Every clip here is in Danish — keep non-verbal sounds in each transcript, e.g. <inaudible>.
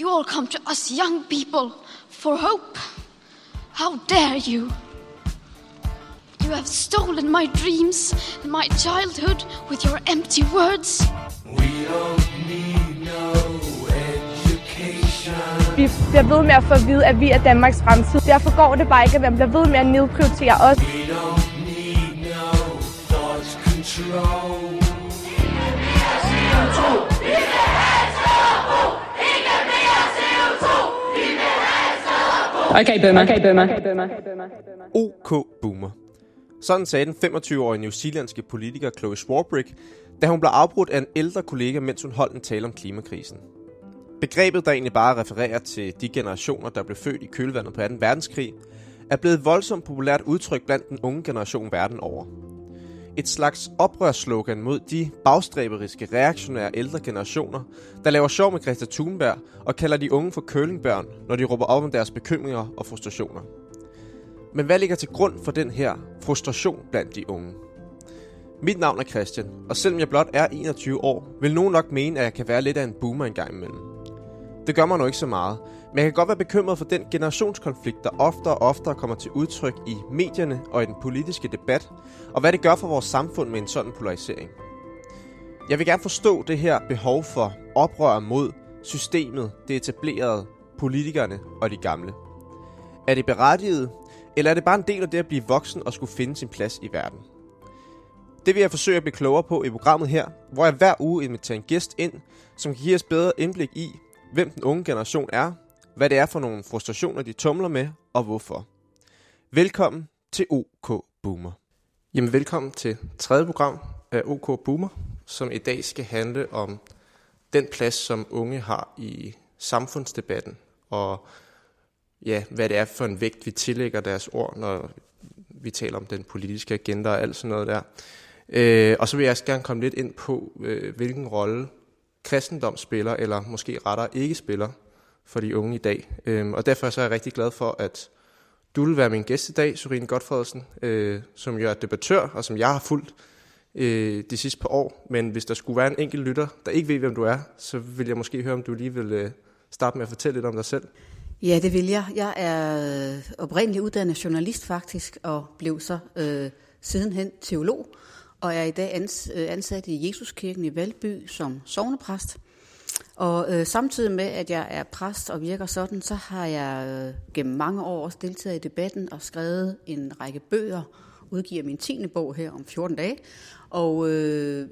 you all come to us young people for hope. How dare you? You have stolen my dreams and my childhood with your empty words. We don't need no education. Vi bliver ved med at få at vide, at vi er Danmarks fremtid. Derfor går det bare ikke, at man bliver ved med at nedprioritere os. We don't need no thought control. Okay, boomer. Okay, boomer. OK Boomer. Sådan sagde den 25-årige newzealandske politiker Chloe Swarbrick, da hun blev afbrudt af en ældre kollega, mens hun holdt en tale om klimakrisen. Begrebet, der egentlig bare refererer til de generationer, der blev født i kølvandet på 2. verdenskrig, er blevet et voldsomt populært udtryk blandt den unge generation verden over. Et slags oprørsslogan mod de bagstræberiske, reaktionære ældre generationer, der laver sjov med Greta Thunberg og kalder de unge for kølingbørn, når de råber op om deres bekymringer og frustrationer. Men hvad ligger til grund for den her frustration blandt de unge? Mit navn er Christian, og selvom jeg blot er 21 år, vil nogen nok mene, at jeg kan være lidt af en boomer engang imellem. Det gør mig nu ikke så meget, men jeg kan godt være bekymret for den generationskonflikt, der oftere og oftere kommer til udtryk i medierne og i den politiske debat, og hvad det gør for vores samfund med en sådan polarisering. Jeg vil gerne forstå det her behov for oprør mod systemet, det etablerede, politikerne og de gamle. Er det berettiget, eller er det bare en del af det at blive voksen og skulle finde sin plads i verden? Det vil jeg forsøge at blive klogere på i programmet her, hvor jeg hver uge inviterer en gæst ind, som kan give os bedre indblik i, hvem den unge generation er, hvad det er for nogle frustrationer, de tumler med, og hvorfor. Velkommen til OK Boomer. Jamen velkommen til tredje program af OK Boomer, som i dag skal handle om den plads, som unge har i samfundsdebatten, og ja, hvad det er for en vægt, vi tillægger deres ord, når vi taler om den politiske agenda og alt sådan noget der. Øh, og så vil jeg også gerne komme lidt ind på, øh, hvilken rolle kristendom spiller, eller måske rettere ikke spiller, for de unge i dag. Øh, og derfor så er jeg rigtig glad for, at du vil være min gæst i dag, Sorine Godfredsen, øh, som jo er debattør, og som jeg har fulgt øh, de sidste par år. Men hvis der skulle være en enkelt lytter, der ikke ved, hvem du er, så vil jeg måske høre, om du lige vil øh, starte med at fortælle lidt om dig selv. Ja, det vil jeg. Jeg er øh, oprindeligt uddannet journalist faktisk, og blev så øh, sidenhen teolog, og er i dag ans, øh, ansat i Jesuskirken i Valby som sovnepræst. Og øh, samtidig med, at jeg er præst og virker sådan, så har jeg øh, gennem mange år også deltaget i debatten og skrevet en række bøger, udgiver min 10. bog her om 14 dage, og øh,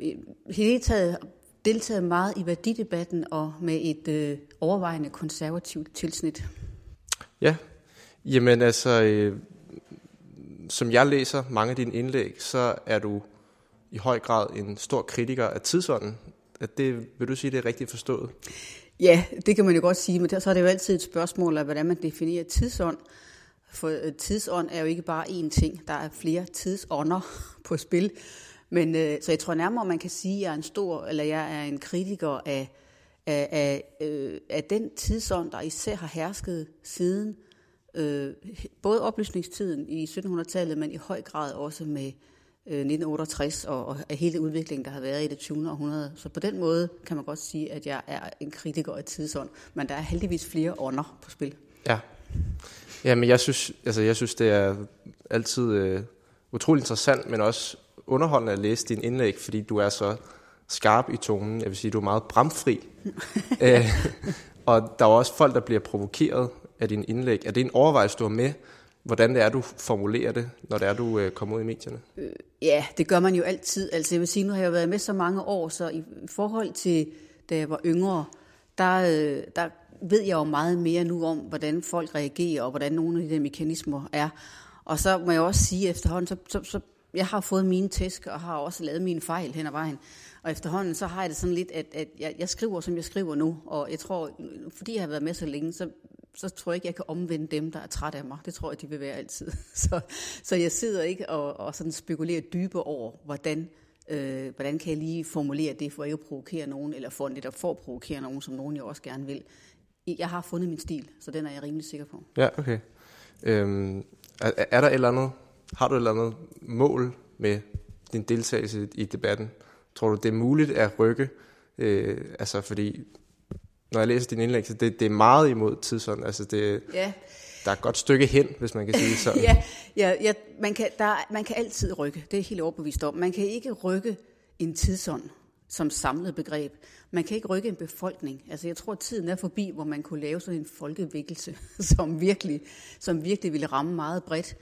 hele taget deltaget meget i værdidebatten og med et øh, overvejende konservativt tilsnit. Ja, jamen altså, øh, som jeg læser mange af dine indlæg, så er du i høj grad en stor kritiker af tidsånden. At det, vil du sige, det er rigtigt forstået? Ja, det kan man jo godt sige, men så er det jo altid et spørgsmål af, hvordan man definerer tidsånd. For øh, tidsånd er jo ikke bare én ting, der er flere tidsånder på spil. Men øh, så jeg tror nærmere, man kan sige, at jeg er en stor, eller jeg er en kritiker af, af, af, øh, af den tidsånd, der især har hersket siden øh, både oplysningstiden i 1700-tallet, men i høj grad også med 1968 og, og af hele udviklingen, der har været i det 20. århundrede. Så på den måde kan man godt sige, at jeg er en kritiker af tidsånd, men der er heldigvis flere ånder på spil. Ja. Ja, men jeg synes, altså, jeg synes det er altid øh, utrolig interessant, men også underholdende at læse din indlæg, fordi du er så skarp i tonen. Jeg vil sige, du er meget bramfri. Æ, <laughs> og der er også folk, der bliver provokeret af din indlæg. Er det en overvejelse, du har med, hvordan det er, du formulerer det, når det er, du øh, kommer ud i medierne? Øh, ja, det gør man jo altid. Altså jeg vil sige, nu har jeg været med så mange år, så i forhold til, da jeg var yngre, der, øh, der ved jeg jo meget mere nu om, hvordan folk reagerer, og hvordan nogle af de der mekanismer er. Og så må jeg også sige efterhånden, så, så, så jeg har fået mine tæsk, og har også lavet mine fejl hen ad vejen. Og efterhånden, så har jeg det sådan lidt, at, at jeg, jeg skriver, som jeg skriver nu. Og jeg tror, fordi jeg har været med så længe, så, så tror jeg ikke, jeg kan omvende dem, der er træt af mig. Det tror jeg, de vil være altid. <laughs> Så, så jeg sidder ikke og, og sådan spekulerer dybe over, hvordan, øh, hvordan kan jeg lige formulere det, for ikke at provokere nogen, eller for netop for at provokere nogen, som nogen jo også gerne vil. Jeg har fundet min stil, så den er jeg rimelig sikker på. Ja, okay. Øhm, er, er der et eller andet, har du et eller andet mål med din deltagelse i debatten? Tror du, det er muligt at rykke? Øh, altså, fordi når jeg læser din indlæg, så det, det er meget imod tidsånden. Altså det, Ja, der er et godt stykke hen, hvis man kan sige sådan. <laughs> ja, ja, ja man, kan, der, man kan altid rykke. Det er helt overbevist om. Man kan ikke rykke en tidsånd som samlet begreb. Man kan ikke rykke en befolkning. Altså jeg tror, at tiden er forbi, hvor man kunne lave sådan en folkevækkelse, <laughs> som virkelig, som virkelig ville ramme meget bredt.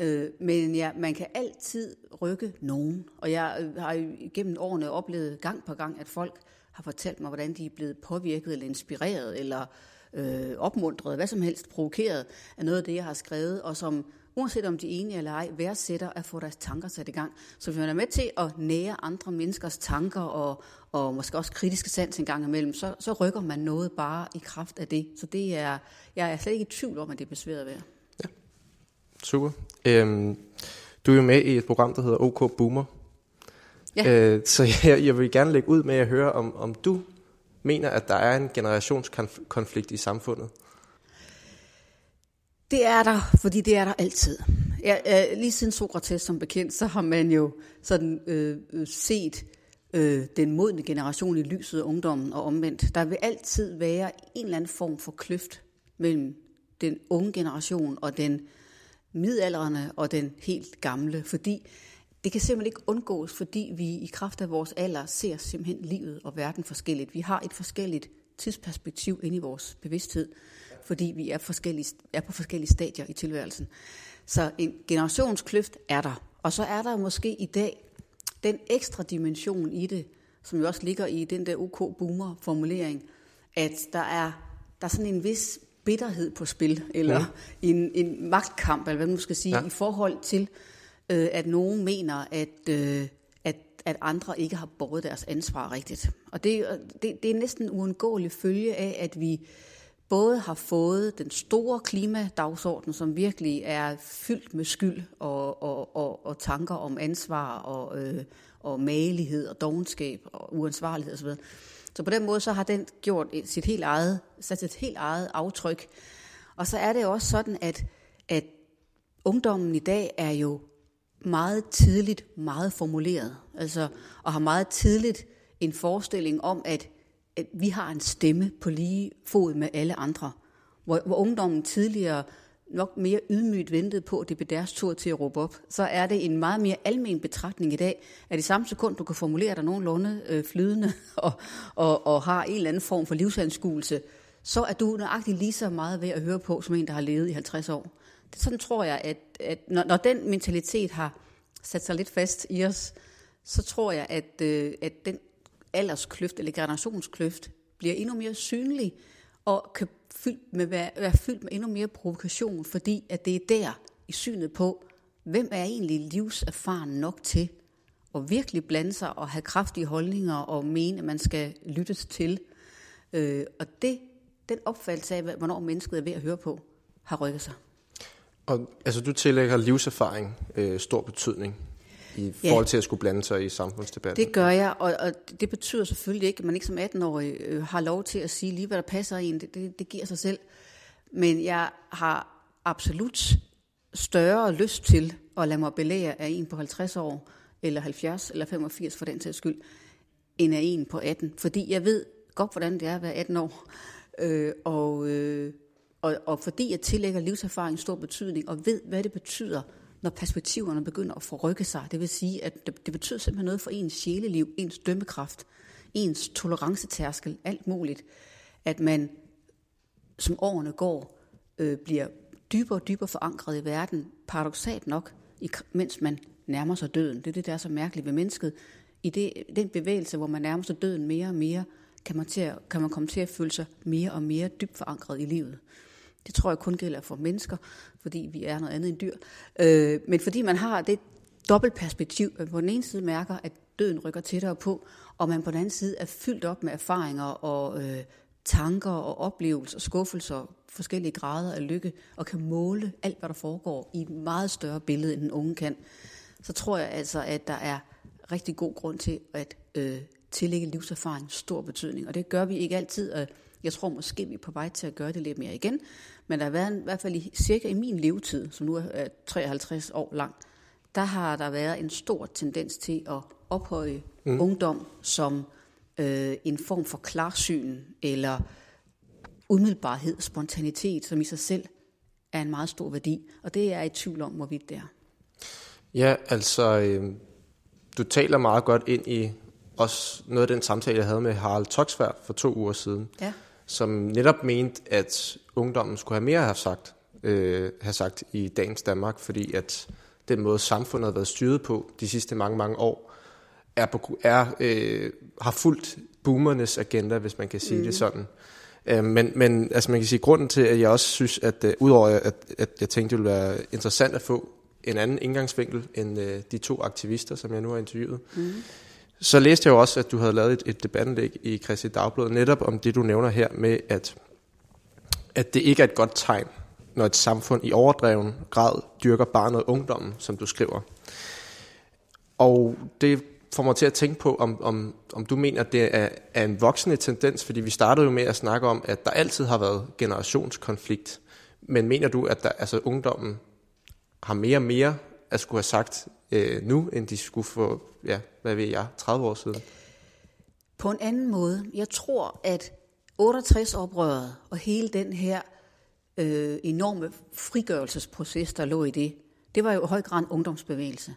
Øh, men ja, man kan altid rykke nogen. Og jeg øh, har jo igennem årene oplevet gang på gang, at folk har fortalt mig, hvordan de er blevet påvirket eller inspireret eller øh, opmuntret, hvad som helst, provokeret af noget af det, jeg har skrevet, og som uanset om de er enige eller ej, værdsætter at få deres tanker sat i gang. Så hvis man er med til at nære andre menneskers tanker og, og måske også kritiske sans en gang imellem, så, så rykker man noget bare i kraft af det. Så det er, jeg er slet ikke i tvivl om, at det er besværet værd. Super. Øhm, du er jo med i et program, der hedder OK Boomer. Ja. Øh, så <laughs> jeg, jeg vil gerne lægge ud med at høre, om, om du mener, at der er en generationskonflikt i samfundet. Det er der, fordi det er der altid. Ja, øh, lige siden Sokrates som bekendt, så har man jo sådan øh, øh, set øh, den modne generation i lyset af ungdommen og omvendt. Der vil altid være en eller anden form for kløft mellem den unge generation og den midaldrende og den helt gamle, fordi det kan simpelthen ikke undgås, fordi vi i kraft af vores alder ser simpelthen livet og verden forskelligt. Vi har et forskelligt tidsperspektiv inde i vores bevidsthed, fordi vi er, forskellige, er på forskellige stadier i tilværelsen. Så en generationskløft er der. Og så er der måske i dag den ekstra dimension i det, som jo også ligger i den der OK-boomer-formulering, at der er, der er sådan en vis bitterhed på spil, eller ja. en, en magtkamp, eller hvad man skal sige, Ja. ja. i forhold til, øh, at nogen mener, at, øh, at, at andre ikke har båret deres ansvar rigtigt. Og det, øh, det, det er næsten uundgåeligt uundgåelig følge af, at vi både har fået den store klimadagsorden, som virkelig er fyldt med skyld og, og, og, og tanker om ansvar og, øh, og magelighed og dogenskab og uansvarlighed osv. Så på den måde så har den gjort sit helt eget, sat sit helt eget aftryk. Og så er det også sådan, at, at ungdommen i dag er jo meget tidligt meget formuleret, altså, og har meget tidligt en forestilling om, at, at vi har en stemme på lige fod med alle andre. Hvor, hvor ungdommen tidligere nok mere ydmygt ventede på, at det blev deres tur til at råbe op, så er det en meget mere almen betragtning i dag, at i samme sekund, du kan formulere dig nogenlunde øh, flydende <laughs> og, og, og har en eller anden form for livsanskuelse, så er du nøjagtigt lige så meget ved at høre på, som en, der har levet i 50 år. Det, sådan tror jeg, at, at når, når den mentalitet har sat sig lidt fast i os, så tror jeg, at, øh, at den alderskløft eller generationskløft bliver endnu mere synlig og kan fyldt med, være, være fyldt med endnu mere provokation, fordi at det er der i synet på, hvem er egentlig livserfaren nok til at virkelig blande sig og have kraftige holdninger og mene, at man skal lyttes til. Øh, og det, den opfattelse af, hvornår mennesket er ved at høre på, har rykket sig. Og altså, du tillægger livserfaring øh, stor betydning i Ja. forhold til at skulle blande sig i samfundsdebatten. Det gør jeg, og, og det betyder selvfølgelig ikke, at man ikke som 18-årig øh, har lov til at sige lige, hvad der passer en. Det, det, det giver sig selv. Men jeg har absolut større lyst til at lade mig belære af en på 50 år, eller 70, eller 85 for den sags skyld, end af en på 18. Fordi jeg ved godt, hvordan det er at være 18 år. Øh, og, øh, og, og fordi jeg tillægger livserfaring stor betydning, og ved, hvad det betyder, når perspektiverne begynder at forrykke sig. Det vil sige, at det, det betyder simpelthen noget for ens sjæleliv, ens dømmekraft, ens tolerancetærskel, alt muligt. At man, som årene går, øh, bliver dybere og dybere forankret i verden, paradoxalt nok, i, mens man nærmer sig døden. Det er det, der er så mærkeligt ved mennesket. I det, den bevægelse, hvor man nærmer sig døden mere og mere, kan man, til at, kan man komme til at føle sig mere og mere dybt forankret i livet. Det tror jeg kun gælder for mennesker, fordi vi er noget andet end dyr. Øh, men fordi man har det dobbeltperspektiv, at man på den ene side mærker, at døden rykker tættere på, og man på den anden side er fyldt op med erfaringer og øh, tanker og oplevelser, skuffelser, forskellige grader af lykke, og kan måle alt, hvad der foregår i et meget større billede, end den unge kan, så tror jeg altså, at der er rigtig god grund til at øh, tillægge livserfaring stor betydning. Og det gør vi ikke altid, og jeg tror måske, vi er på vej til at gøre det lidt mere igen. Men der har været, i hvert fald i, cirka i min levetid, som nu er 53 år lang, der har der været en stor tendens til at ophøje mm. ungdom som øh, en form for klarsyn, eller umiddelbarhed, spontanitet, som i sig selv er en meget stor værdi. Og det er jeg i tvivl om, hvorvidt det er. Ja, altså, øh, du taler meget godt ind i også noget af den samtale, jeg havde med Harald Toksvær for to uger siden, Ja. Som netop mente, at ungdommen skulle have mere at have sagt, øh, have sagt i dagens Danmark, fordi at den måde, samfundet har været styret på de sidste mange, mange år, er, på, er øh, har fulgt boomernes agenda, hvis man kan sige mm. det sådan. Øh, men, men altså man kan sige, grunden til, at jeg også synes, at øh, udover at, at jeg tænkte, det ville være interessant at få en anden indgangsvinkel end øh, de to aktivister, som jeg nu har interviewet, mm så læste jeg jo også, at du havde lavet et, et debatindlæg i Christi Dagblad, netop om det, du nævner her med, at, at det ikke er et godt tegn, når et samfund i overdreven grad dyrker barnet og ungdommen, som du skriver. Og det får mig til at tænke på, om, om, om du mener, at det er, er en voksende tendens, fordi vi startede jo med at snakke om, at der altid har været generationskonflikt. Men mener du, at der, altså, ungdommen har mere og mere at skulle have sagt øh, nu, end de skulle få, ja, hvad ved jeg, 30 år siden? På en anden måde, jeg tror, at 68-oprøret og hele den her øh, enorme frigørelsesproces, der lå i det, det var jo i høj grad en ungdomsbevægelse.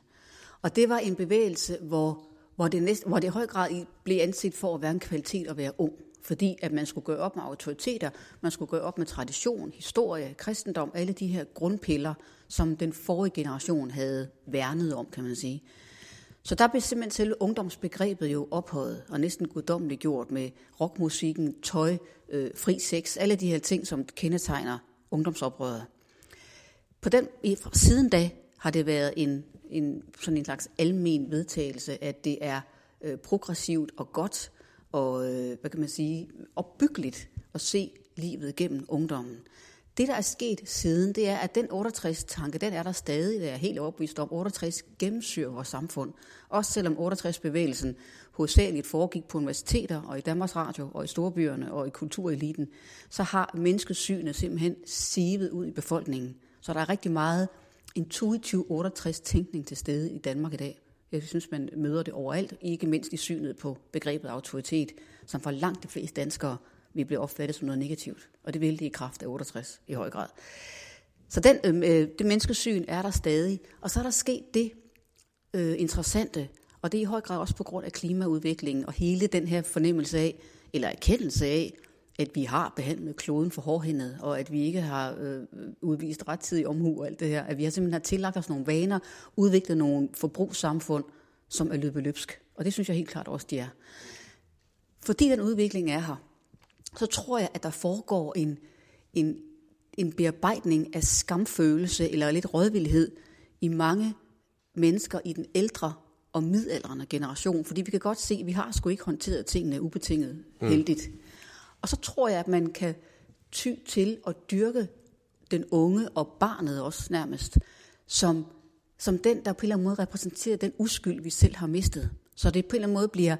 Og det var en bevægelse, hvor, hvor, det, næste, hvor det i høj grad blev anset for at være en kvalitet at være ung. Fordi at man skulle gøre op med autoriteter, man skulle gøre op med tradition, historie, kristendom, alle de her grundpiller, som den forrige generation havde værnet om, kan man sige. Så der blev simpelthen selve ungdomsbegrebet jo ophøjet og næsten guddommeligt gjort med rockmusikken, tøj, øh, fri sex, alle de her ting, som kendetegner ungdomsoprøret. På den, i, siden da har det været en, en, sådan en slags almen vedtagelse, at det er øh, progressivt og godt og, øh, hvad kan man sige, opbyggeligt at se livet gennem ungdommen. Det, der er sket siden, det er, at den 68-tanke, den er der stadig, det er helt overbevist om. 68 gennemsyrer vores samfund. Også selvom 68-bevægelsen hovedsageligt foregik på universiteter og i Danmarks Radio og i storbyerne og i kultureliten, så har menneskesynet simpelthen sivet ud i befolkningen. Så der er rigtig meget intuitiv 68-tænkning til stede i Danmark i dag. Jeg synes, man møder det overalt, ikke mindst i synet på begrebet autoritet, som for langt de fleste danskere vi blev opfattet som noget negativt. Og det vil det i kraft af 68 i høj grad. Så den, øhm, øh, det menneskesyn er der stadig. Og så er der sket det øh, interessante, og det er i høj grad også på grund af klimaudviklingen og hele den her fornemmelse af, eller erkendelse af, at vi har behandlet kloden for hårdhændet, og at vi ikke har øh, udvist rettidig omhu og alt det her. At vi har simpelthen har tillagt os nogle vaner, udviklet nogle forbrugssamfund, som er løbet løbsk. Og det synes jeg helt klart også, de er. Fordi den udvikling er her, så tror jeg, at der foregår en, en, en bearbejdning af skamfølelse eller lidt rådvildhed i mange mennesker i den ældre og midaldrende generation. Fordi vi kan godt se, at vi har sgu ikke håndteret tingene ubetinget heldigt. Og så tror jeg, at man kan ty til at dyrke den unge og barnet også nærmest, som, som den, der på en eller anden måde repræsenterer den uskyld, vi selv har mistet. Så det på en eller anden måde bliver,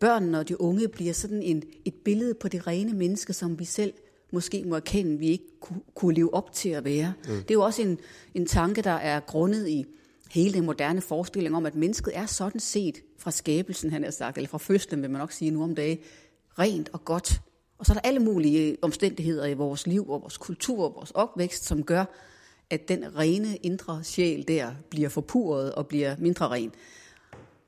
børnene og de unge bliver sådan en, et billede på det rene menneske, som vi selv måske må erkende, vi ikke kunne, kunne leve op til at være. Mm. Det er jo også en, en tanke, der er grundet i hele den moderne forestilling om, at mennesket er sådan set fra skabelsen, han har sagt, eller fra fødslen, vil man nok sige nu om dagen, rent og godt. Og så er der alle mulige omstændigheder i vores liv og vores kultur og vores opvækst, som gør, at den rene indre sjæl der bliver forpurret og bliver mindre ren.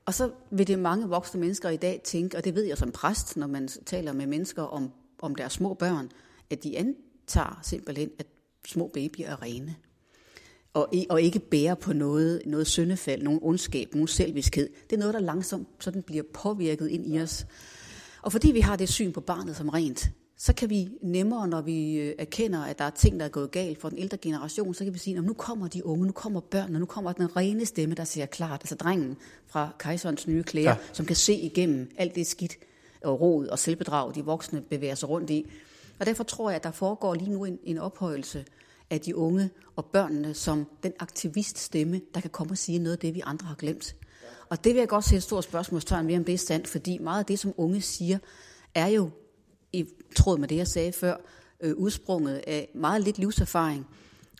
Og så vil det mange voksne mennesker i dag tænke, og det ved jeg som præst, når man taler med mennesker om, om deres små børn, at de antager simpelthen, at små babyer er rene. Og, og ikke bærer på noget, noget syndefald, nogen ondskab, nogen selviskhed. Det er noget, der langsomt sådan bliver påvirket ind i os. Og fordi vi har det syn på barnet som rent, så kan vi nemmere, når vi øh, erkender, at der er ting, der er gået galt for den ældre generation, så kan vi sige, at nu kommer de unge, nu kommer børnene, nu kommer den rene stemme, der ser klart, altså drengen fra kejserens nye klæder, ja. Som kan se igennem alt det skidt og rod og selvbedrag, de voksne bevæger sig rundt i. Og derfor tror jeg, at der foregår lige nu en, en ophøjelse af de unge og børnene som den aktiviststemme, der kan komme og sige noget af det, vi andre har glemt. Og det vil jeg godt sætte et stort spørgsmålstegn ved, om det er sandt, fordi meget af det, som unge siger, er jo i tråd med det, jeg sagde før, øh, udsprunget af meget lidt livserfaring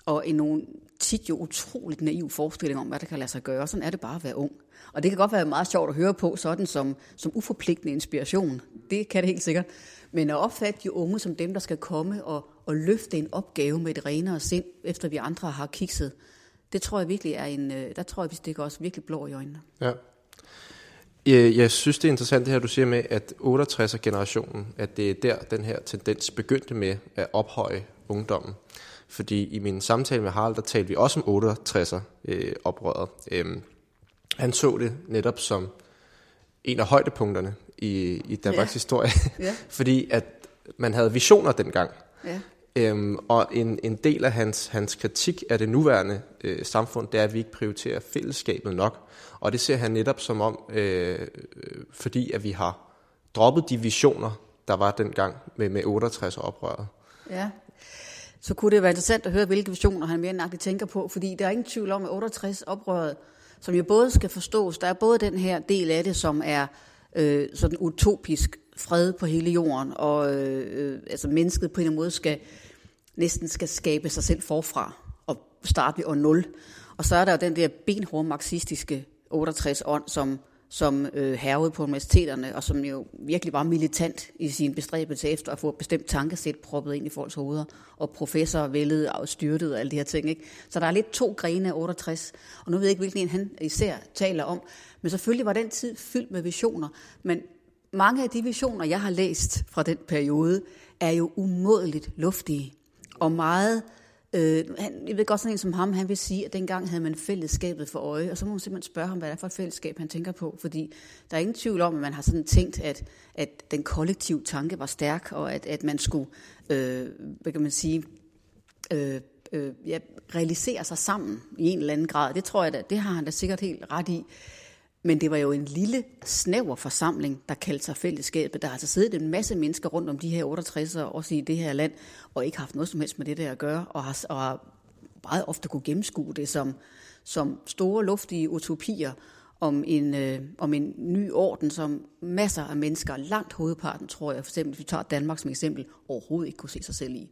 og en nogle tit jo utroligt naiv forestilling om, hvad der kan lade sig gøre. Sådan er det bare at være ung. Og det kan godt være meget sjovt at høre på, sådan som, som uforpligtende inspiration. Det kan det helt sikkert. Men at opfatte de unge som dem, der skal komme og, og løfte en opgave med et renere sind, efter vi andre har kikset, det tror jeg virkelig er en, øh, der tror jeg, vi stikker os virkelig blå i øjnene. Ja. Jeg, jeg synes, det er interessant det her, du siger med, at 68'er-generationen, at det er der, den her tendens begyndte med at ophøje ungdommen. Fordi i min samtale med Harald, der talte vi også om 68'er-oprøret. Øh, han så det netop som en af højdepunkterne i, i Danmarks ja. historie. Ja. <laughs> Fordi at man havde visioner dengang. Ja. Øhm, og en, en del af hans, hans kritik af det nuværende øh, samfund, det er, at vi ikke prioriterer fællesskabet nok. Og det ser han netop som om, øh, øh fordi at vi har droppet de visioner, der var dengang med, med 68 oprøret. Ja, så kunne det være interessant at høre, hvilke visioner han mere nøjagtigt tænker på, fordi der er ingen tvivl om, at 68 oprøret, som jo både skal forstås, der er både den her del af det, som er øh, sådan utopisk fred på hele jorden, og øh, øh, altså mennesket på en eller anden måde skal næsten skal skabe sig selv forfra og starte ved år 0. Og så er der jo den der benhårde marxistiske 68-ånd, som, som øh, hervede på universiteterne, og som jo virkelig var militant i sin bestræbelse efter at få et bestemt tankesæt proppet ind i folks hoveder, og professorer vældede og styrtede og alle de her ting. Ikke? Så der er lidt to grene af 68, og nu ved jeg ikke, hvilken en han især taler om, men selvfølgelig var den tid fyldt med visioner, men mange af de visioner, jeg har læst fra den periode, er jo umådeligt luftige og meget Øh, han, jeg ved godt sådan en som ham, han vil sige, at dengang havde man fællesskabet for øje, og så må man simpelthen spørge ham, hvad det er for et fællesskab, han tænker på, fordi der er ingen tvivl om, at man har sådan tænkt, at, at den kollektive tanke var stærk, og at, at man skulle, øh, hvad kan man sige, øh, øh, ja, realisere sig sammen i en eller anden grad. Det tror jeg da, det har han da sikkert helt ret i. Men det var jo en lille, snæver forsamling, der kaldte sig fællesskabet. Der har altså siddet en masse mennesker rundt om de her 68'ere, også i det her land, og ikke haft noget som helst med det der at gøre, og har, og har meget ofte kunne gennemskue det som, som store, luftige utopier om en, øh, om en ny orden, som masser af mennesker, langt hovedparten, tror jeg, for eksempel, hvis vi tager Danmark som eksempel, overhovedet ikke kunne se sig selv i.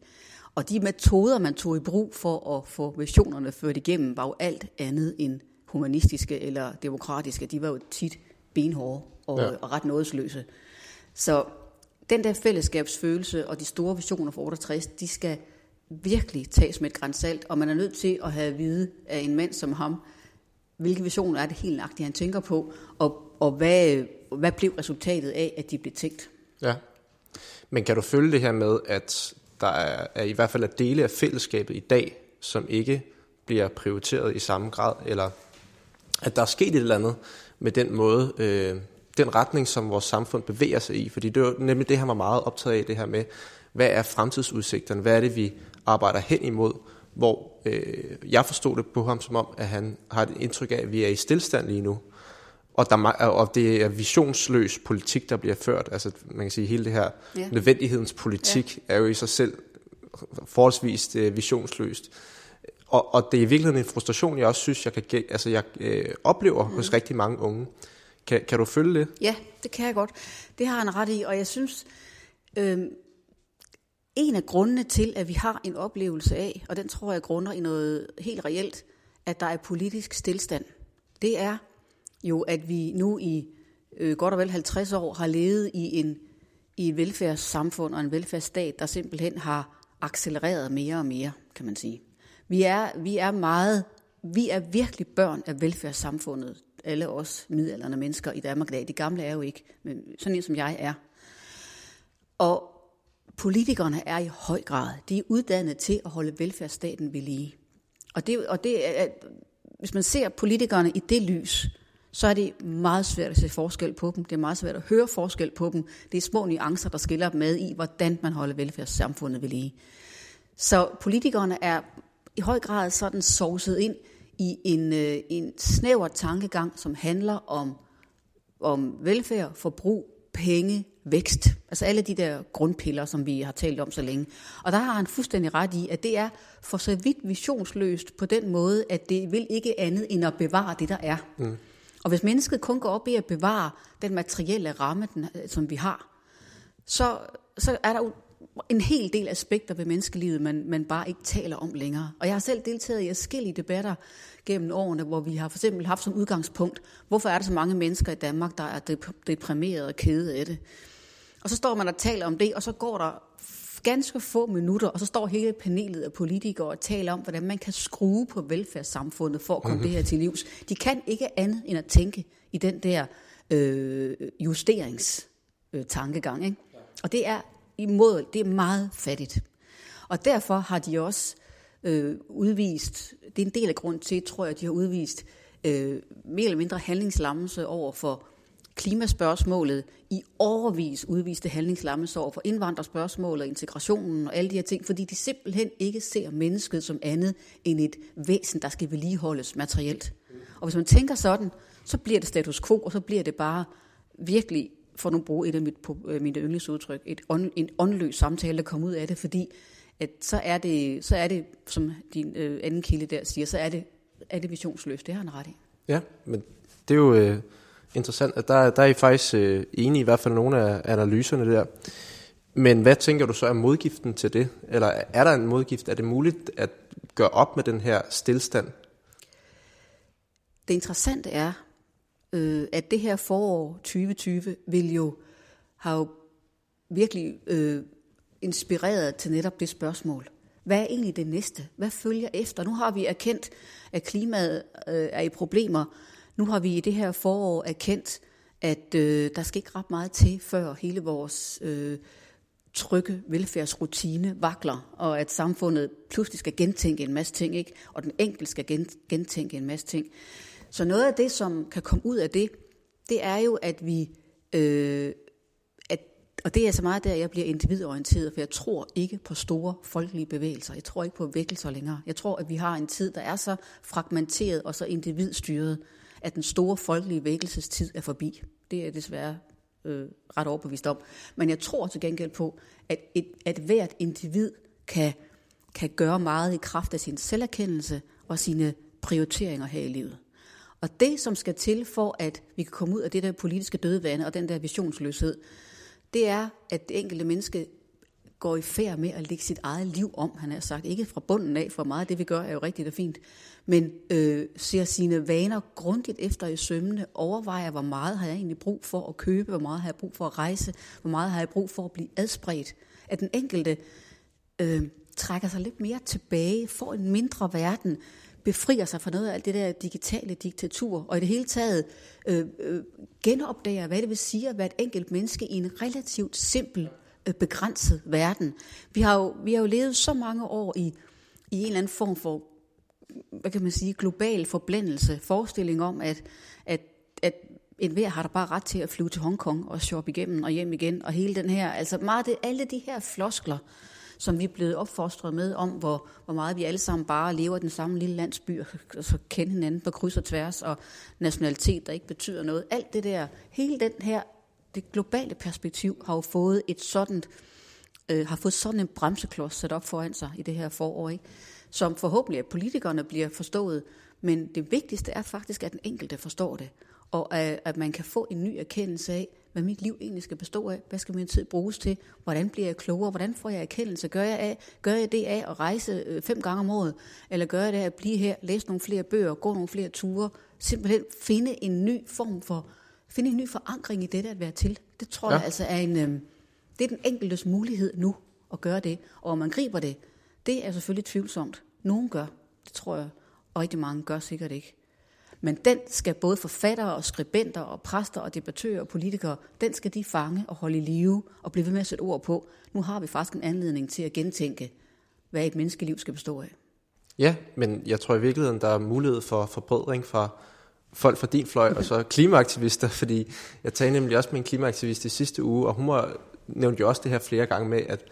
Og de metoder, man tog i brug for at få visionerne ført igennem, var jo alt andet end humanistiske eller demokratiske, de var jo tit benhårde og, ja. og ret nådesløse. Så den der fællesskabsfølelse og de store visioner for 68, de skal virkelig tages med et grænsalt, og man er nødt til at have at vide af en mand som ham, hvilke visioner er det helt nøjagtigt, han tænker på, og, og hvad, hvad blev resultatet af, at de blev tænkt. Ja, men kan du følge det her med, at der er, er i hvert fald er dele af fællesskabet i dag, som ikke bliver prioriteret i samme grad, eller at der er sket et eller andet med den måde, øh, den retning, som vores samfund bevæger sig i. Fordi det er nemlig det, han var meget optaget af, det her med, hvad er fremtidsudsigterne, hvad er det, vi arbejder hen imod, hvor øh, jeg forstod det på ham som om, at han har et indtryk af, at vi er i stillstand lige nu. Og, der, og det er visionsløs politik, der bliver ført. Altså, man kan sige, hele det her ja. nødvendighedens politik ja. er jo i sig selv forholdsvis øh, visionsløst. Og, og det er i virkeligheden en frustration, jeg også synes, jeg, kan, altså jeg øh, oplever mm. hos rigtig mange unge. Kan, kan du følge det? Ja, det kan jeg godt. Det har han ret i, og jeg synes, øh, en af grundene til, at vi har en oplevelse af, og den tror jeg grunder i noget helt reelt, at der er politisk stillstand, det er jo, at vi nu i øh, godt og vel 50 år har levet i en i et velfærdssamfund og en velfærdsstat, der simpelthen har accelereret mere og mere, kan man sige. Vi er, vi er meget, vi er virkelig børn af velfærdssamfundet, alle os middelalderne mennesker i Danmark i dag. De gamle er jo ikke, men sådan en som jeg er. Og politikerne er i høj grad, de er uddannet til at holde velfærdsstaten ved lige. Og, det, og det er, hvis man ser politikerne i det lys, så er det meget svært at se forskel på dem. Det er meget svært at høre forskel på dem. Det er små nuancer, der skiller dem med i, hvordan man holder velfærdssamfundet ved lige. Så politikerne er i høj grad sådan sovset ind i en, øh, en snæver tankegang, som handler om, om velfærd, forbrug, penge, vækst. Altså alle de der grundpiller, som vi har talt om så længe. Og der har han fuldstændig ret i, at det er for så vidt visionsløst på den måde, at det vil ikke andet end at bevare det, der er. Mm. Og hvis mennesket kun går op i at bevare den materielle ramme, den, som vi har, så, så er der en hel del aspekter ved menneskelivet, man, man bare ikke taler om længere. Og jeg har selv deltaget i forskellige debatter gennem årene, hvor vi har for eksempel haft som udgangspunkt, hvorfor er der så mange mennesker i Danmark, der er deprimeret og kede af det. Og så står man og taler om det, og så går der ganske få minutter, og så står hele panelet af politikere og taler om, hvordan man kan skrue på velfærdssamfundet for at komme mm-hmm. det her til livs. De kan ikke andet end at tænke i den der øh, justeringstankegang. Øh, ikke? Og det er imod, det er meget fattigt. Og derfor har de også øh, udvist, det er en del af grund til, tror jeg, at de har udvist øh, mere eller mindre handlingslammelse over for klimaspørgsmålet, i overvis udviste handlingslammelse over for indvandrerspørgsmålet og integrationen og alle de her ting, fordi de simpelthen ikke ser mennesket som andet end et væsen, der skal vedligeholdes materielt. Og hvis man tænker sådan, så bliver det status quo, og så bliver det bare virkelig for nu bruge et af mit, øh, mine yndlingsudtryk, et on, en åndløs samtale, der kommer ud af det, fordi at så, er det, så er det, som din øh, anden kilde der siger, så er det, er det visionsløst. Det har han ret i. Ja, men det er jo øh, interessant, at der, der er I faktisk øh, enige i hvert fald nogle af analyserne der. Men hvad tænker du så er modgiften til det? Eller er der en modgift? Er det muligt at gøre op med den her stillstand? Det interessante er, øh, at det her forår 2020 vil jo have jo virkelig øh, inspireret til netop det spørgsmål. Hvad er egentlig det næste? Hvad følger efter? Nu har vi erkendt, at klimaet øh, er i problemer. Nu har vi i det her forår erkendt, at øh, der skal ikke ret meget til, før hele vores øh, trygge velfærdsrutine vakler, og at samfundet pludselig skal gentænke en masse ting, ikke? og den enkelte skal gentænke en masse ting. Så noget af det, som kan komme ud af det, det er jo, at vi, øh, at, og det er så meget der, jeg bliver individorienteret, for jeg tror ikke på store folkelige bevægelser. Jeg tror ikke på vækkelser længere. Jeg tror, at vi har en tid, der er så fragmenteret og så individstyret, at den store folkelige vækkelsestid er forbi. Det er jeg desværre øh, ret overbevist om. Men jeg tror til gengæld på, at, et, at hvert individ kan, kan gøre meget i kraft af sin selverkendelse og sine prioriteringer her i livet. Og det, som skal til for, at vi kan komme ud af det der politiske dødvande og den der visionsløshed, det er, at det enkelte menneske går i færd med at lægge sit eget liv om, han har sagt. Ikke fra bunden af, for meget af det, vi gør, er jo rigtigt og fint. Men øh, ser sine vaner grundigt efter i sømmene, overvejer, hvor meget har jeg egentlig brug for at købe, hvor meget har jeg brug for at rejse, hvor meget har jeg brug for at blive adspredt. At den enkelte øh, trækker sig lidt mere tilbage, får en mindre verden, befrier sig fra noget af alt det der digitale diktatur, og i det hele taget øh, øh, genopdager, hvad det vil sige at være et enkelt menneske i en relativt simpel, øh, begrænset verden. Vi har, jo, vi har jo levet så mange år i, i en eller anden form for, hvad kan man sige, global forblændelse, forestilling om, at, at, at en hver har der bare ret til at flyve til Hongkong og shoppe igennem og hjem igen, og hele den her, altså meget det, alle de her floskler, som vi er blevet opfostret med, om hvor, hvor meget vi alle sammen bare lever i den samme lille landsby, og <laughs> så kender hinanden på kryds og tværs, og nationalitet, der ikke betyder noget. Alt det der, hele den her, det globale perspektiv har jo fået et sådan, øh, har fået sådan en bremseklods sat op foran sig i det her forår, ikke? som forhåbentlig at politikerne bliver forstået, men det vigtigste er faktisk, at den enkelte forstår det, og at, at man kan få en ny erkendelse af, hvad mit liv egentlig skal bestå af, hvad skal min tid bruges til, hvordan bliver jeg klogere, hvordan får jeg erkendelse, gør jeg, af, gør jeg det af at rejse øh, fem gange om året, eller gør jeg det af at blive her, læse nogle flere bøger, gå nogle flere ture, simpelthen finde en ny form for, finde en ny forankring i det at være til. Det tror ja. jeg altså er en, øh, det er den enkeltes mulighed nu at gøre det, og om man griber det, det er selvfølgelig tvivlsomt. Nogen gør, det tror jeg, og rigtig mange gør sikkert ikke. Men den skal både forfattere og skribenter og præster og debattører og politikere, den skal de fange og holde i live og blive ved med at sætte ord på. Nu har vi faktisk en anledning til at gentænke, hvad et menneskeliv skal bestå af. Ja, men jeg tror i virkeligheden, der er mulighed for forbedring fra folk fra din fløj, og så klimaaktivister, fordi jeg talte nemlig også med en klimaaktivist i sidste uge, og hun var, nævnte jo også det her flere gange med, at,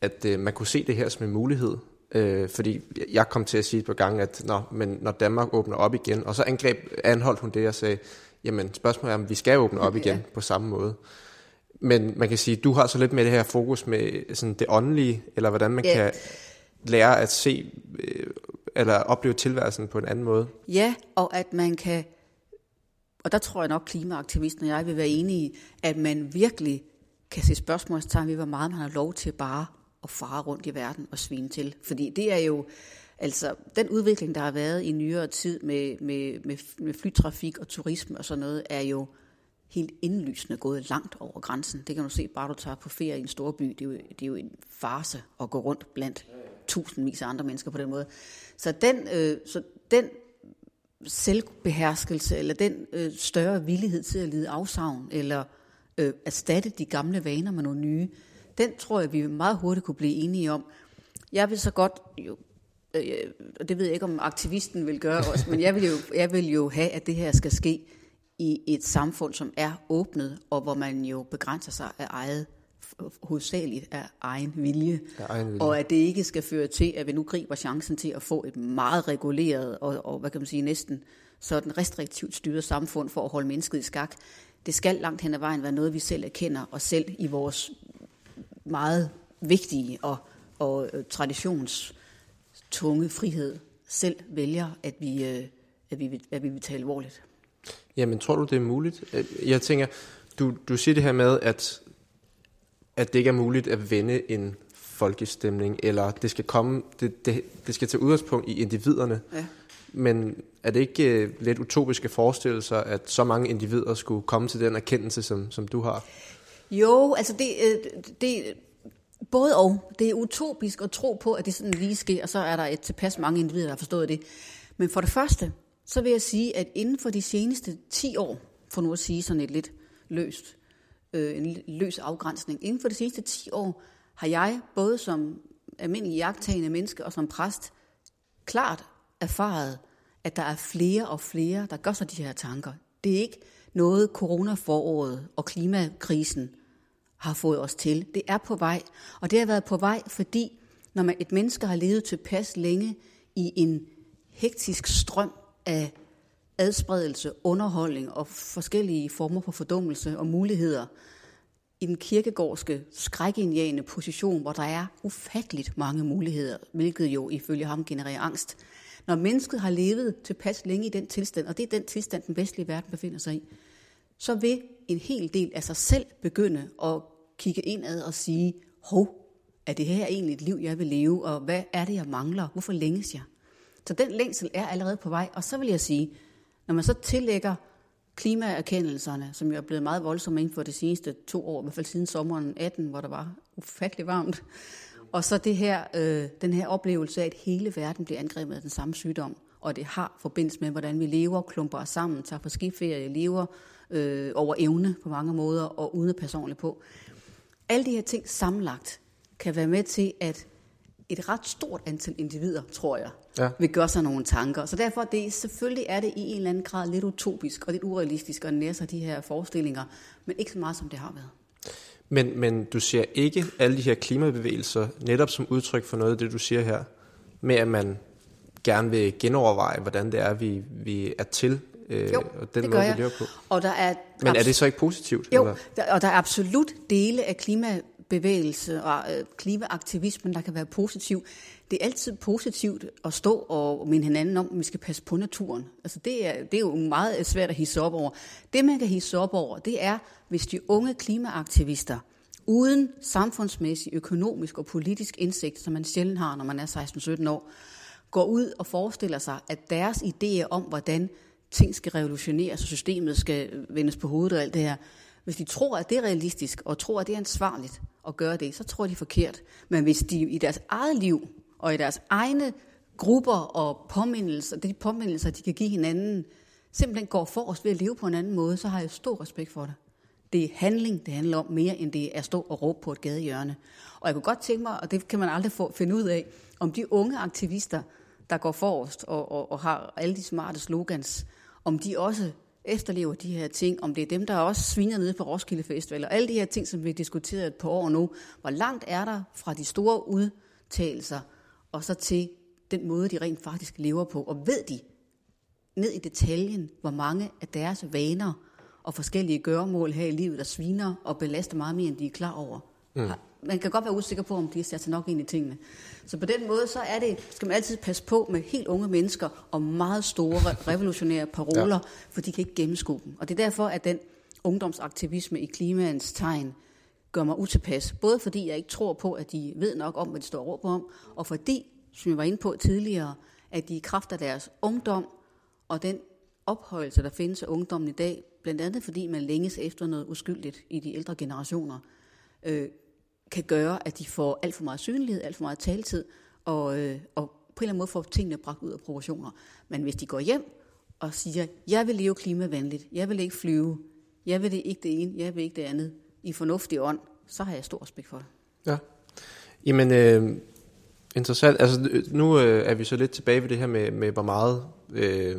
at øh, man kunne se det her som en mulighed, Øh, fordi jeg kom til at sige et par gange, at Nå, men når Danmark åbner op igen, og så angreb, anholdt hun det og sagde, jamen spørgsmålet er, om vi skal åbne op igen ja. på samme måde. Men man kan sige, du har så lidt med det her fokus med sådan det åndelige, eller hvordan man ja. kan lære at se øh, eller opleve tilværelsen på en anden måde. Ja, og at man kan, og der tror jeg nok klimaaktivisten og jeg vil være enige i, at man virkelig kan se spørgsmålstegn ved, hvor meget man har lov til bare at fare rundt i verden og svine til. Fordi det er jo, altså den udvikling, der har været i nyere tid med, med, med, med flytrafik og turisme og sådan noget, er jo helt indlysende gået langt over grænsen. Det kan du se, bare du tager på ferie i en stor by. Det er jo, det er jo en farse at gå rundt blandt tusindvis af andre mennesker på den måde. Så den, øh, så den selvbeherskelse, eller den øh, større villighed til at lide afsavn, eller øh, erstatte de gamle vaner med nogle nye, den tror jeg, vi meget hurtigt kunne blive enige om. Jeg vil så godt, jo, øh, og det ved jeg ikke, om aktivisten vil gøre også, men jeg vil, jo, jeg vil jo have, at det her skal ske i et samfund, som er åbnet, og hvor man jo begrænser sig af eget hovedsageligt af egen vilje, Af egen vilje. og at det ikke skal føre til, at vi nu griber chancen til at få et meget reguleret og, og hvad kan man sige, næsten sådan restriktivt styret samfund for at holde mennesket i skak. Det skal langt hen ad vejen være noget, vi selv erkender, og selv i vores meget vigtige og, og øh, traditionstunge frihed selv vælger, at vi, øh, at vi, vil- at vi vil tage alvorligt. Jamen, tror du, det er muligt? Øh, Jeg tænker, du, du siger det her med, at, at det ikke er muligt at vende en folkestemning, eller det skal komme, det, det, det skal tage udgangspunkt i individerne. Ja. Men er det ikke øh, lidt utopisk at forestille sig, at så mange individer skulle komme til den erkendelse, som, som du har? Jo, altså øh, det, det både og. Det er utopisk at tro på, at det sådan lige sker, og så er der et tilpas mange individer, der har forstået det. Men for det første, så vil jeg sige, at inden for de seneste 10 år, for nu at sige sådan et lidt løst, øh, en løs afgrænsning, inden for de seneste 10 år, har jeg både som almindelig jagttagende menneske og som præst klart erfaret, at der er flere og flere, der gør sig de her tanker. Det er ikke noget coronaforåret og klimakrisen har fået os til. Det er på vej, og det har været på vej, fordi når man, et menneske har levet tilpas længe i en hektisk strøm af adspredelse, underholdning og forskellige former for fordummelse og muligheder, i den kirkegårdske, skrækindjagende position, hvor der er ufatteligt mange muligheder, hvilket jo ifølge ham genererer angst. Når mennesket har levet tilpas længe i den tilstand, og det er den tilstand, den vestlige verden befinder sig i, så vil en hel del af sig selv begynde at kigge indad og sige, hov, er det her egentlig et liv, jeg vil leve, og hvad er det, jeg mangler? Hvorfor længes jeg? Så den længsel er allerede på vej, og så vil jeg sige, når man så tillægger klimaerkendelserne, som jo er blevet meget voldsomme inden for de seneste to år, i hvert fald siden sommeren 18, hvor der var ufattelig varmt, og så det her, øh, den her oplevelse af, at hele verden bliver angrebet af den samme sygdom, og det har forbindelse med, hvordan vi lever, klumper os sammen, tager på skiferie, lever øh, over evne på mange måder, og uden at passe ordentligt på. Alle de her ting sammenlagt kan være med til, at et ret stort antal individer, tror jeg, Ja. vil gøre sig nogle tanker. Så derfor det, selvfølgelig er det i en eller anden grad lidt utopisk og lidt urealistisk at nære sig de her forestillinger, men ikke så meget, som det har været. Men, men du ser ikke alle de her klimabevægelser netop som udtryk for noget af det, du siger her, med at man gerne vil genoverveje, hvordan det er, vi, vi er til, øh, Jo, og den det måde, gør vi jeg. lever på. Og der er Men er det så ikke positivt? Jo, eller? og der er absolut dele af bevægelse og øh, klimaaktivismen, der kan være positiv. Det er altid positivt at stå og minde hinanden om, at vi skal passe på naturen. Altså det, er, det er jo meget øh, svært at hisse op over. Det, man kan hisse op over, det er, hvis de unge klimaaktivister, uden samfundsmæssig, økonomisk og politisk indsigt, som man sjældent har, når man er 16-17 år, går ud og forestiller sig, at deres idéer om, hvordan ting skal revolutioneres, og systemet skal øh, vendes på hovedet og alt det her, hvis de tror, at det er realistisk, og tror, at det er ansvarligt at gøre det, så tror de forkert. Men hvis de i deres eget liv, og i deres egne grupper og påmindelser, de påmindelser, de kan give hinanden, simpelthen går forrest ved at leve på en anden måde, så har jeg stor respekt for det. Det er handling, det handler om mere, end det er at stå og råbe på et gadehjørne. Og jeg kunne godt tænke mig, og det kan man aldrig få, finde ud af, om de unge aktivister, der går forrest og, og, og har alle de smarte slogans, om de også efterlever de her ting, om det er dem, der også sviner nede på Roskilde Festival, og alle de her ting, som vi har diskuteret et par år nu. Hvor langt er der fra de store udtalelser, og så til den måde, de rent faktisk lever på? Og ved de ned i detaljen, hvor mange af deres vaner og forskellige gøremål her i livet, der sviner og belaster meget mere, end de er klar over. Mm. Man kan godt være usikker på, om de sat sig nok ind i tingene. Så på den måde, så er det, skal man altid passe på med helt unge mennesker og meget store re- <laughs> revolutionære paroler, ja. for de kan ikke gennemskue dem. Og det er derfor, at den ungdomsaktivisme i klimaens tegn gør mig utilpas. Både fordi jeg ikke tror på, at de ved nok om, hvad de står og råber om, og fordi, som jeg var inde på tidligere, at de i kraft af deres ungdom og den ophøjelse, der findes af ungdommen i dag, blandt andet fordi man længes efter noget uskyldigt i de ældre generationer, øh, kan gøre, at de får alt for meget synlighed, alt for meget taletid, og, øh, og på en eller anden måde får tingene bragt ud af proportioner. Men hvis de går hjem og siger, jeg vil leve klimavenligt, jeg vil ikke flyve, jeg vil ikke det ene, jeg vil ikke det andet, i fornuftig ånd, så har jeg stor respekt for det. Ja. Jamen, øh, interessant. Altså, nu øh, er vi så lidt tilbage ved det her med, med hvor meget øh,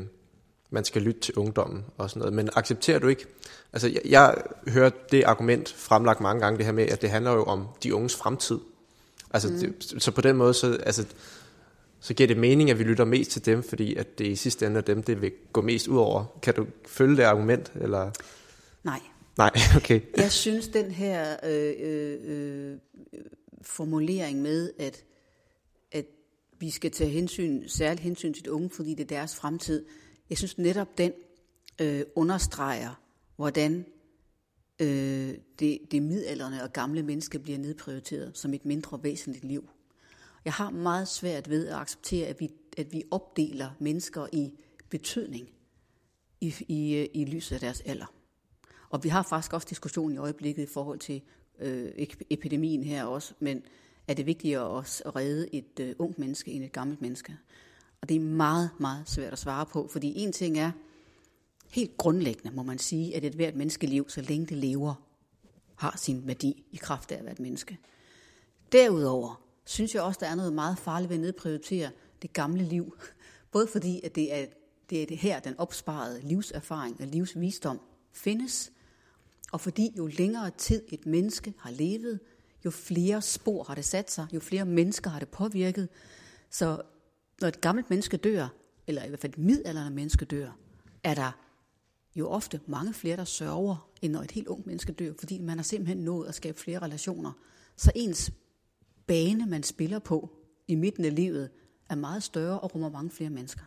man skal lytte til ungdommen og sådan noget. Men accepterer du ikke, altså jeg, jeg hører det argument fremlagt mange gange, det her med, at det handler jo om de unges fremtid. Altså, mm. det, så på den måde, så, altså, så giver det mening, at vi lytter mest til dem, fordi at det i sidste ende er dem, det vil gå mest ud over. Kan du følge det argument? Eller? Nej. Nej, <laughs> okay. Jeg synes, den her øh, øh, formulering med, at, at vi skal tage hensyn, særligt hensyn til de unge, fordi det er deres fremtid, jeg synes netop, den øh, understreger, hvordan øh, det, det midalderne og gamle menneske bliver nedprioriteret som et mindre væsentligt liv. Jeg har meget svært ved at acceptere, at vi, at vi opdeler mennesker i betydning i, i, øh, i lyset af deres alder. Og vi har faktisk også diskussion i øjeblikket i forhold til øh, epidemien her også, men er det vigtigere også at redde et øh, ungt menneske end et gammelt menneske? Og det er meget, meget svært at svare på, fordi en ting er, helt grundlæggende må man sige, at et hvert menneskeliv, så længe det lever, har sin værdi i kraft af at være et menneske. Derudover synes jeg også, der er noget meget farligt ved at nedprioritere det gamle liv. Både fordi, at det er, det er det her, den opsparede livserfaring og livsvisdom findes, og fordi jo længere tid et menneske har levet, jo flere spor har det sat sig, jo flere mennesker har det påvirket. Så når et gammelt menneske dør, eller i hvert fald et midalderne menneske dør, er der jo ofte mange flere, der sørger, end når et helt ung menneske dør, fordi man har simpelthen nået at skabe flere relationer. Så ens bane, man spiller på i midten af livet, er meget større og rummer mange flere mennesker.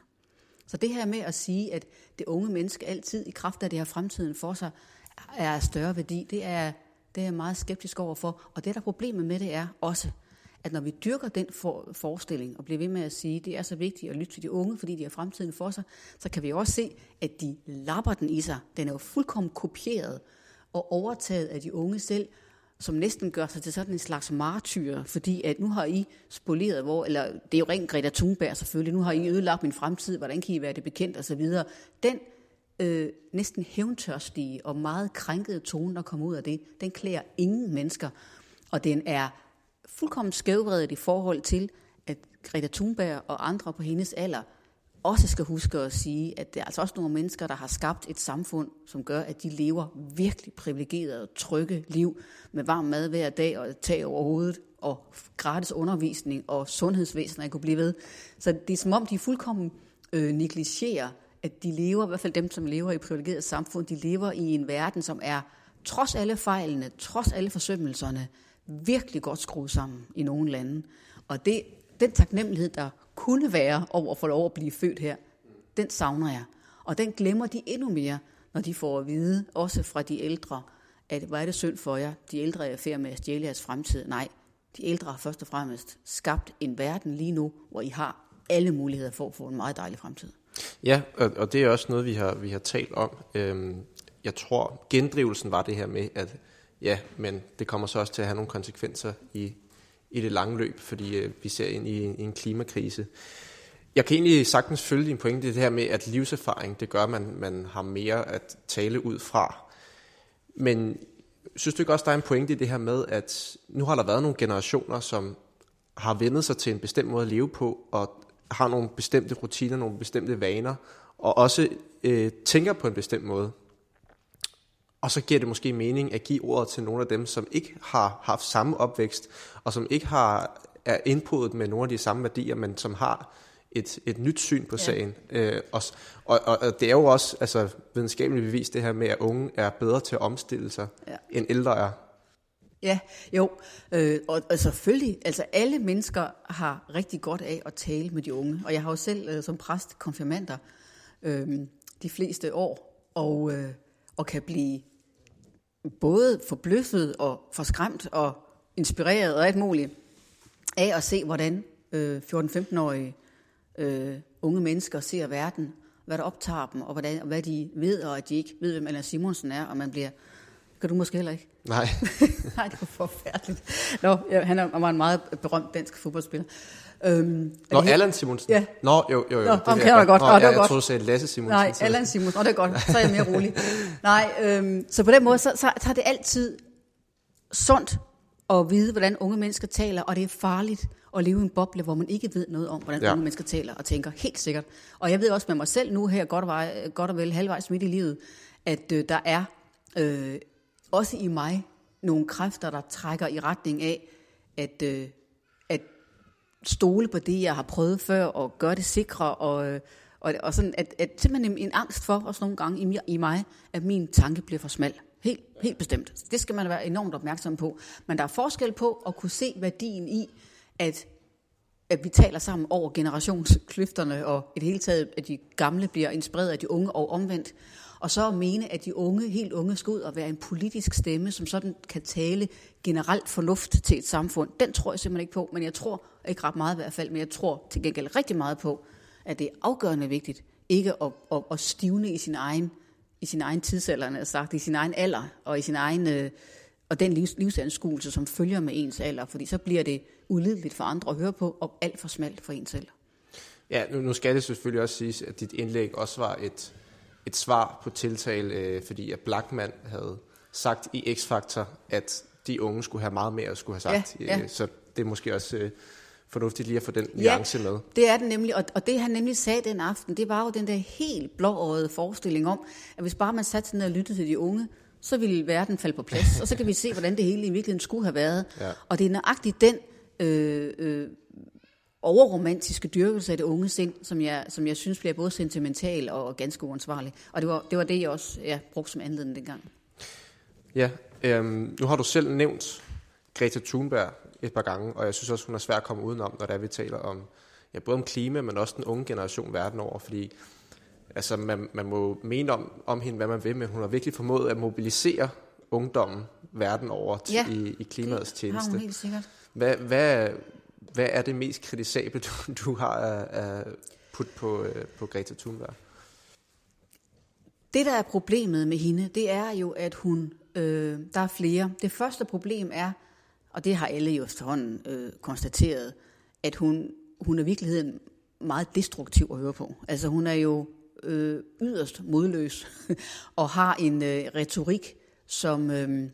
Så det her med at sige, at det unge menneske altid i kraft af det her fremtiden for sig, er af større værdi, det er, det er jeg meget skeptisk overfor. Og det, der problemet med det er også, at når vi dyrker den for, forestilling og bliver ved med at sige, at det er så vigtigt at lytte til de unge, fordi de har fremtiden for sig, så kan vi også se, at de lapper den i sig. Den er jo fuldkommen kopieret og overtaget af de unge selv, som næsten gør sig til sådan en slags martyr, fordi at nu har I spoleret, hvor, eller det er jo rent Greta Thunberg selvfølgelig, nu har I ødelagt min fremtid, hvordan kan I være det bekendt og så videre. Den øh, næsten hævntørstige og meget krænkede tone, der kommer ud af det, den klæder ingen mennesker. Og den er fuldkommen skævvredet i forhold til, at Greta Thunberg og andre på hendes alder også skal huske at sige, at det er altså også nogle mennesker, der har skabt et samfund, som gør, at de lever virkelig privilegerede, trygge liv med varm mad hver dag og tag over hovedet og gratis undervisning og sundhedsvæsen, jeg kunne blive ved. Så det er som om, de fuldkommen øh, negligerer at de lever, i hvert fald dem, som lever i privilegeret samfund, de lever i en verden, som er, trods alle fejlene, trods alle forsømmelserne, virkelig godt skruet sammen i nogle lande. Og det, den taknemmelighed, der kunne være over at få lov at blive født her, den savner jeg. Og den glemmer de endnu mere, når de får at vide, også fra de ældre, at hvad er det synd for jer? De ældre er færd med at stjæle jeres fremtid. Nej, de ældre har først og fremmest skabt en verden lige nu, hvor I har alle muligheder for at få en meget dejlig fremtid. Ja, og, og det er også noget, vi har, vi har talt om. Øhm, jeg tror, gendrivelsen var det her med, at ja, men det kommer så også til at have nogle konsekvenser i, i det lange løb, fordi øh, vi ser ind i, i en klimakrise. Jeg kan egentlig sagtens følge din pointe, det her med, at livserfaring, det gør, at man, man har mere at tale ud fra. Men synes du ikke også, der er en pointe i det her med, at nu har der været nogle generationer, som har vendet sig til en bestemt måde at leve på, og har nogle bestemte rutiner, nogle bestemte vaner, og også øh, tænker på en bestemt måde. Og så giver det måske mening at give ordet til nogle af dem, som ikke har haft samme opvækst, og som ikke har er indpodet med nogle af de samme værdier, men som har et, et nyt syn på sagen. Ja. Øh, og, og, og det er jo også altså, videnskabeligt bevist det her med, at unge er bedre til at omstille sig, ja. end ældre er. Ja, jo, øh, og, og selvfølgelig, altså alle mennesker har rigtig godt af at tale med de unge, og jeg har jo selv øh, som præst konfirmander øh, de fleste år, og, øh, og kan blive både forbløffet og forskræmt og inspireret og alt muligt af at se, hvordan øh, 14-15-årige øh, unge mennesker ser verden, hvad der optager dem, og, hvordan, og hvad de ved, og at de ikke ved, hvem Allan Simonsen er, og man bliver... Kan du måske heller ikke? Nej. <laughs> Nej, det var forfærdeligt. Nå, han var en meget berømt dansk fodboldspiller. Øhm, Nå, det Allan Simonsen? Ja. Nå, jo, jo, jo. Nå, det kender jeg godt. Nå, Nå, det var ja, godt. Jeg troede, du sagde Lasse Simonsen. Nej, så- Allan Simonsen. Nå, det er godt. <laughs> Så er jeg mere rolig. Nej, øhm, så på den måde, så, så, så er det altid sundt at vide, hvordan unge mennesker taler, og det er farligt at leve i en boble, hvor man ikke ved noget om, hvordan Ja. unge mennesker taler og tænker, helt sikkert. Og jeg ved også med mig selv nu her, godt og, vej, godt og vel halvvejs midt i livet, at øh, der er øh, også i mig nogle kræfter, der trækker i retning af, at, øh, at stole på det, jeg har prøvet før, og gøre det sikre, og, og, og sådan, at, at simpelthen en, en angst for, også nogle gange i, mig, i mig, at min tanke bliver for smal. Helt, helt bestemt. Det skal man være enormt opmærksom på. Men der er forskel på at kunne se værdien i, at, at vi taler sammen over generationskløfterne, og i det hele taget, at de gamle bliver inspireret af de unge og omvendt. Og så at mene, at de unge, helt unge, skal ud og være en politisk stemme, som sådan kan tale generelt fornuft til et samfund. Den tror jeg simpelthen ikke på, men jeg tror, ikke ret meget i hvert fald, men jeg tror til gengæld rigtig meget på, at det er afgørende vigtigt, ikke at, at, at stivne i sin egen, i sin egen tidsalder, sagt, i sin egen alder, og i sin egen, øh, og den livs, livsanskuelse, som følger med ens alder, fordi så bliver det ulideligt for andre at høre på, og alt for smalt for en selv. Ja, nu, nu skal det selvfølgelig også siges, at dit indlæg også var et, et svar på tiltale, øh, fordi at Blackman havde sagt i X-Factor, at de unge skulle have meget mere at skulle have sagt. Ja, ja. Øh, så det er måske også øh, fornuftigt lige at få den nuance med. det er det nemlig, og, og det han nemlig sagde den aften, det var jo den der helt blåøjede forestilling om, at hvis bare man satte sig ned og lyttede til de unge, så ville verden falde på plads, og så kan vi se, hvordan det hele i virkeligheden skulle have været. Ja. Og det er nøjagtigt den øh, øh, overromantiske dyrkelse af det unge sind, som jeg, som jeg synes bliver både sentimental og ganske uansvarlig. Og det var det, var det jeg også ja, brugte som anledning dengang. Ja, øhm, nu har du selv nævnt Greta Thunberg et par gange, og jeg synes også, hun er svær at komme udenom, når det er, vi taler om, ja, både om klima, men også den unge generation verden over, fordi altså, man, man må mene om, om hende, hvad man vil, men hun har virkelig formået at mobilisere ungdommen verden over til, Ja, i, i klimaets Det har tjeneste. hun helt sikkert. Hvad, hvad, hvad er det mest kritisable, <laughs> du, du har at, put på, øh, på Greta Thunberg? Det, der er problemet med hende, det er jo, at hun, øh, der er flere. Det første problem er, og det har alle jo efterhånden øh, konstateret, at hun, hun er i virkeligheden meget destruktiv at høre på. Altså hun er jo øh, yderst modløs <laughs> og har en øh, retorik, som, øh,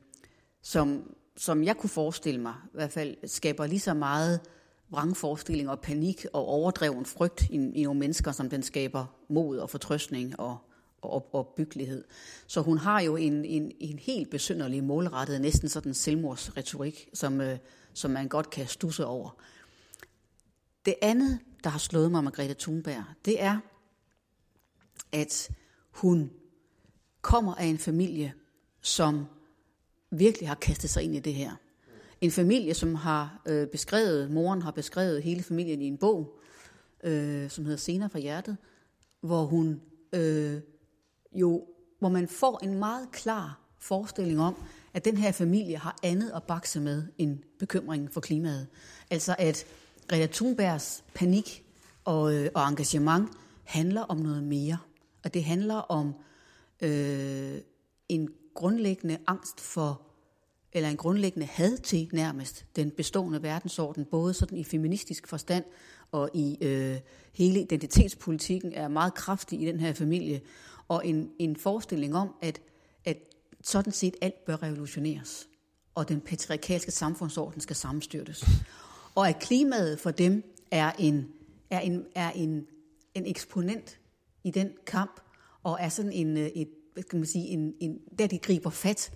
som, som jeg kunne forestille mig, i hvert fald skaber lige så meget vrangforestilling og panik og overdreven frygt i, i nogle mennesker, som den skaber mod og fortrøstning og, og opbyggelighed. Så hun har jo en, en, en helt besynderlig målrettet, næsten sådan selvmordsretorik, som, øh, som man godt kan stusse over. Det andet, der har slået mig med Greta Thunberg, det er, at hun kommer af en familie, som virkelig har kastet sig ind i det her. En familie, som har øh, beskrevet, moren har beskrevet hele familien i en bog, øh, som hedder Scener fra hjertet, hvor hun øh, jo, hvor man får en meget klar forestilling om, at den her familie har andet at bakse med end bekymringen for klimaet. Altså at Greta Thunbergs panik og, øh, og engagement handler om noget mere. Og det handler om øh, en grundlæggende angst for, eller en grundlæggende had til nærmest den bestående verdensorden, både sådan i feministisk forstand og i øh, hele identitetspolitikken er meget kraftig i den her familie, og en, en forestilling om, at, at sådan set alt bør revolutioneres, og den patriarkalske samfundsorden skal sammenstyrtes. Og at klimaet for dem er en, er en, er en, en eksponent i den kamp, og er sådan en, øh, et, hvad skal man sige, en, en, der de griber fat,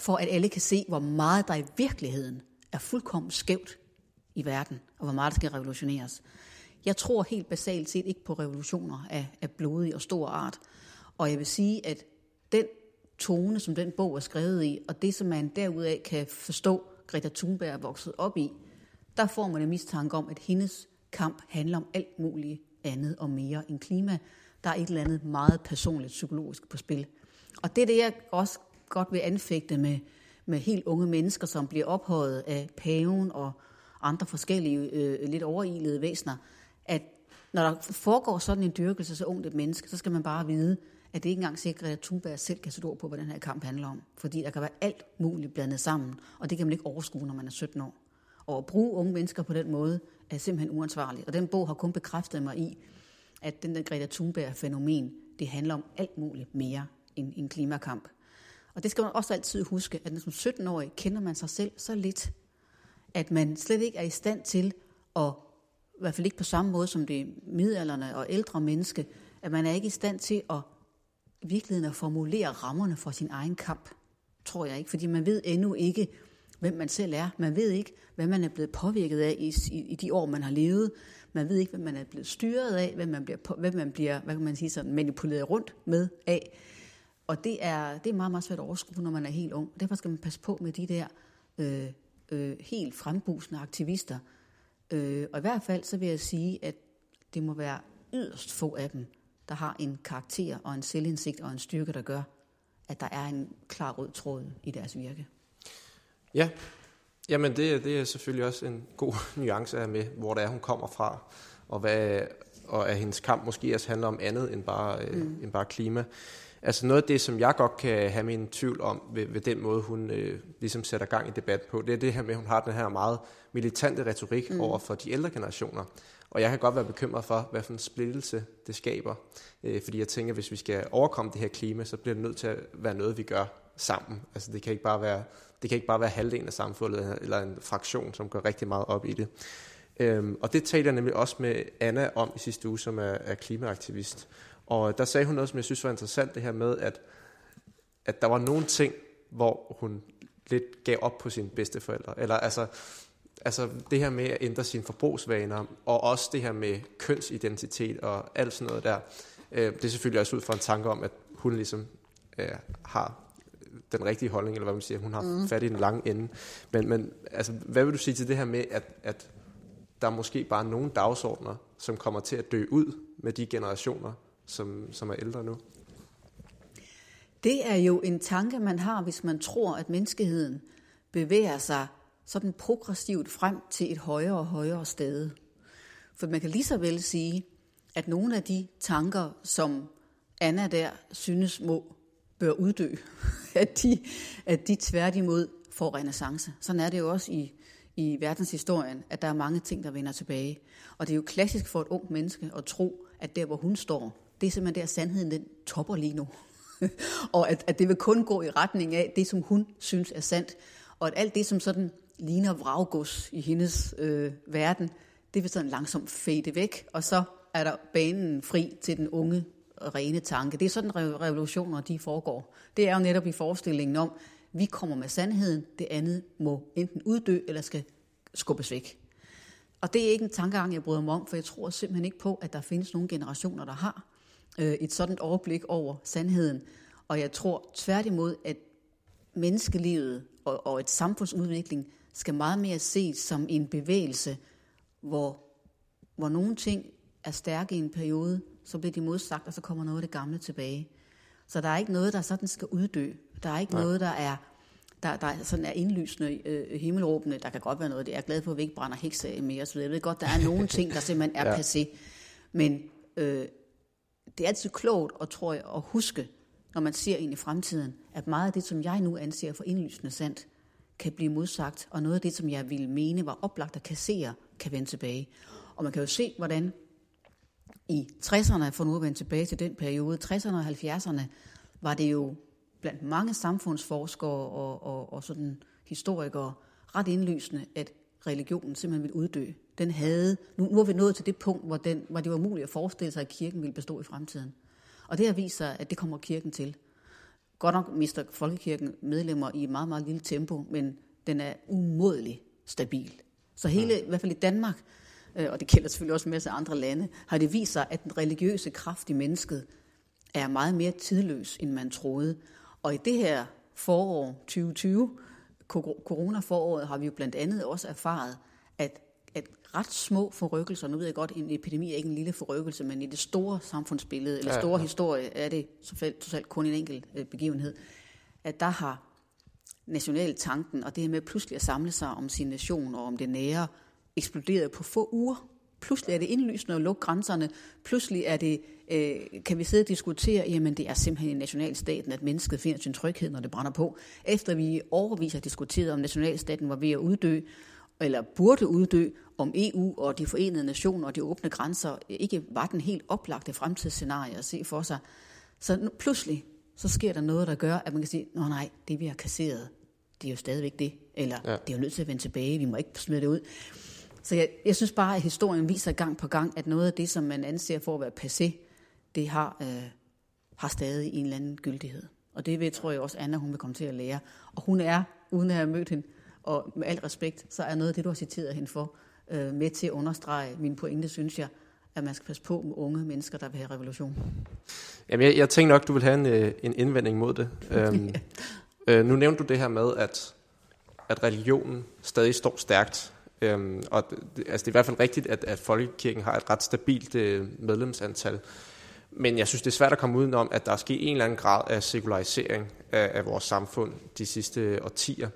for at alle kan se, hvor meget der i virkeligheden er fuldkommen skævt i verden, og hvor meget der skal revolutioneres. Jeg tror helt basalt set ikke på revolutioner af, af blodig og stor art. Og jeg vil sige, at den tone, som den bog er skrevet i, og det, som man derudaf kan forstå, Greta Thunberg er vokset op i, der får man en mistanke om, at hendes kamp handler om alt muligt andet og mere end klima. Der er et eller andet meget personligt psykologisk på spil. Og det er det, jeg også godt vil anfægte med, med helt unge mennesker, som bliver ophøjet af paven og andre forskellige øh, lidt overilede væsener, at når der foregår sådan en dyrkelse så ungt et menneske, så skal man bare vide, at det ikke engang sikrer, at Thunberg selv kan sætte ord på, hvad den her kamp handler om. Fordi der kan være alt muligt blandet sammen, og det kan man ikke overskue, når man er 17 år. Og at bruge unge mennesker på den måde er simpelthen uansvarligt. Og den bog har kun bekræftet mig i, at den der Greta Thunberg-fænomen, det handler om alt muligt mere end en klimakamp. Og det skal man også altid huske, at som 17-årig kender man sig selv så lidt, at man slet ikke er i stand til at, i hvert fald ikke på samme måde som det midalderne og ældre menneske, at man er ikke i stand til at virkeligheden at formulere rammerne for sin egen kamp, tror jeg ikke, fordi man ved endnu ikke, hvem man selv er. Man ved ikke, hvad man er blevet påvirket af i, i, i de år, man har levet. Man ved ikke, hvad man er blevet styret af, hvad man bliver, hvad man bliver hvad kan man sige, sådan manipuleret rundt med af. Og det er, det er meget, meget svært at overskue, når man er helt ung. Derfor skal man passe på med de der øh, øh, helt frembusende aktivister. Øh, og i hvert fald så vil jeg sige, at det må være yderst få af dem, der har en karakter og en selvindsigt og en styrke, der gør, at der er en klar rød tråd i deres virke. Ja, jamen det, det er selvfølgelig også en god <laughs> nuance af med, hvor det er, hun kommer fra, og, hvad, og at hendes kamp måske også handler om andet end bare, øh, mm. end bare klima. Altså noget af det, som jeg godt kan have min tvivl om ved, ved den måde, hun øh, ligesom sætter gang i debat på, det er det her med, at hun har den her meget militante retorik mm. over for de ældre generationer. Og jeg kan godt være bekymret for, hvad for en splittelse det skaber. Øh, fordi jeg tænker, hvis vi skal overkomme det her klima, så bliver det nødt til at være noget, vi gør sammen. Altså det kan ikke bare være, det kan ikke bare være halvdelen af samfundet, eller en fraktion, som går rigtig meget op i det. Øhm, og det talte jeg nemlig også med Anna om i sidste uge, som er, er klimaaktivist. Og der sagde hun noget, som jeg synes var interessant, det her med, at, at der var nogle ting, hvor hun lidt gav op på sine bedsteforældre. Eller altså, altså det her med at ændre sine forbrugsvaner, og også det her med kønsidentitet og alt sådan noget der. Øh, det er selvfølgelig også ud fra en tanke om, at hun ligesom øh, har den rigtige holdning, eller hvad man siger, hun har mm. fat i den lange ende. Men, men altså, hvad vil du sige til det her med, at, at der er måske bare nogle dagsordner, som kommer til at dø ud med de generationer, som, som er ældre nu? Det er jo en tanke, man har, hvis man tror, at menneskeheden bevæger sig sådan progressivt frem til et højere og højere sted. For man kan lige så vel sige, at nogle af de tanker, som Anna der synes må bør uddø, <laughs> at de, at de tværtimod får renaissance. Sådan er det jo også i, i verdenshistorien, at der er mange ting, der vender tilbage. Og det er jo klassisk for et ung menneske at tro, at der, hvor hun står, det er simpelthen der, sandheden den topper lige nu. <laughs> og at, at det vil kun gå i retning af det, som hun synes er sandt. Og at alt det, som sådan ligner vraggods i hendes øh, verden, det vil sådan langsomt fade væk, og så er der banen fri til den unge, rene tanke. Det er sådan, revolutioner de foregår. Det er jo netop i forestillingen om, vi kommer med sandheden, det andet må enten uddø, eller skal skubbes væk. Og det er ikke en tankegang, jeg bryder mig om, for jeg tror simpelthen ikke på, at der findes nogle generationer, der har øh, et sådan overblik over sandheden. Og jeg tror tværtimod, at menneskelivet og, og et samfundsudvikling skal meget mere ses som en bevægelse, hvor, hvor nogle ting er stærke i en periode, så bliver de modsagt, og så kommer noget af det gamle tilbage. Så der er ikke noget, der sådan skal uddø. Der er ikke Nej. noget, der er der, der sådan er indlysende øh, himmelråbende. Der kan godt være noget, det er glad for, at vi ikke brænder hekse mere. Så jeg ved godt, der er nogle ting, der simpelthen er ja. passé. Men øh, det er altid klogt, og tror jeg, at huske, når man ser ind i fremtiden, at meget af det, som jeg nu anser for indlysende sandt, kan blive modsagt, og noget af det, som jeg ville mene var oplagt at kassere, kan vende tilbage. Og man kan jo se, hvordan i 60'erne, for nu at vende tilbage til den periode, 60'erne og 70'erne, var det jo blandt mange samfundsforskere og, og, og sådan historikere ret indlysende, at religionen simpelthen ville uddø. Den havde, nu, nu er vi nået til det punkt, hvor, den, hvor det var muligt at forestille sig, at kirken ville bestå i fremtiden. Og det har vist sig, at det kommer kirken til. Godt nok mister folkekirken medlemmer i et meget, meget lille tempo, men den er umådelig stabil. Så hele, ja. i hvert fald i Danmark, øh, og det gælder selvfølgelig også en masse andre lande, har det vist sig, at den religiøse kraft i mennesket er meget mere tidløs, end man troede. Og i det her forår 2020, corona-foråret, har vi jo blandt andet også erfaret, at ret små forrykkelser, nu ved jeg godt, en epidemi er ikke en lille forrykkelse, men i det store samfundsbillede, eller store ja, ja. historie, er det totalt kun en enkelt øh, begivenhed, at der har nationaltanken og det her med pludselig at samle sig om sin nation og om det nære, eksploderet på få uger. Pludselig er det indlysende at lukke grænserne. Pludselig er det, øh, kan vi sidde og diskutere, jamen det er simpelthen i nationalstaten, at mennesket finder sin tryghed, når det brænder på. Efter vi overvis har diskuteret, om nationalstaten var ved at uddø, eller burde uddø, om EU og de forenede nationer og de åbne grænser ikke var den helt oplagte fremtidsscenarie at se for sig. Så nu, pludselig, så sker der noget, der gør, at man kan sige, nå nej, det vi har kasseret, det er jo stadigvæk det, eller ja. det er jo nødt til at vende tilbage, vi må ikke smide det ud. Så jeg, jeg synes bare, at historien viser gang på gang, at noget af det, som man anser for at være passé, det har, øh, har stadig en eller anden gyldighed. Og det vil, tror jeg også, Anna hun vil komme til at lære. Og hun er, uden at have mødt hende, og med al respekt, så er noget af det, du har citeret hende for, øh, med til at understrege min pointe, synes jeg, at man skal passe på med unge mennesker, der vil have revolution. Jamen, jeg, jeg tænkte nok, du vil have en, øh, en indvending mod det. <laughs> Øhm, øh, nu nævnte du det her med, at, at religionen stadig står stærkt. Øhm, og det, altså, det er i hvert fald rigtigt, at, at folkekirken har et ret stabilt øh, medlemsantal. Men jeg synes, det er svært at komme udenom, at der er sket en eller anden grad af sekularisering af, af vores samfund de sidste årtier.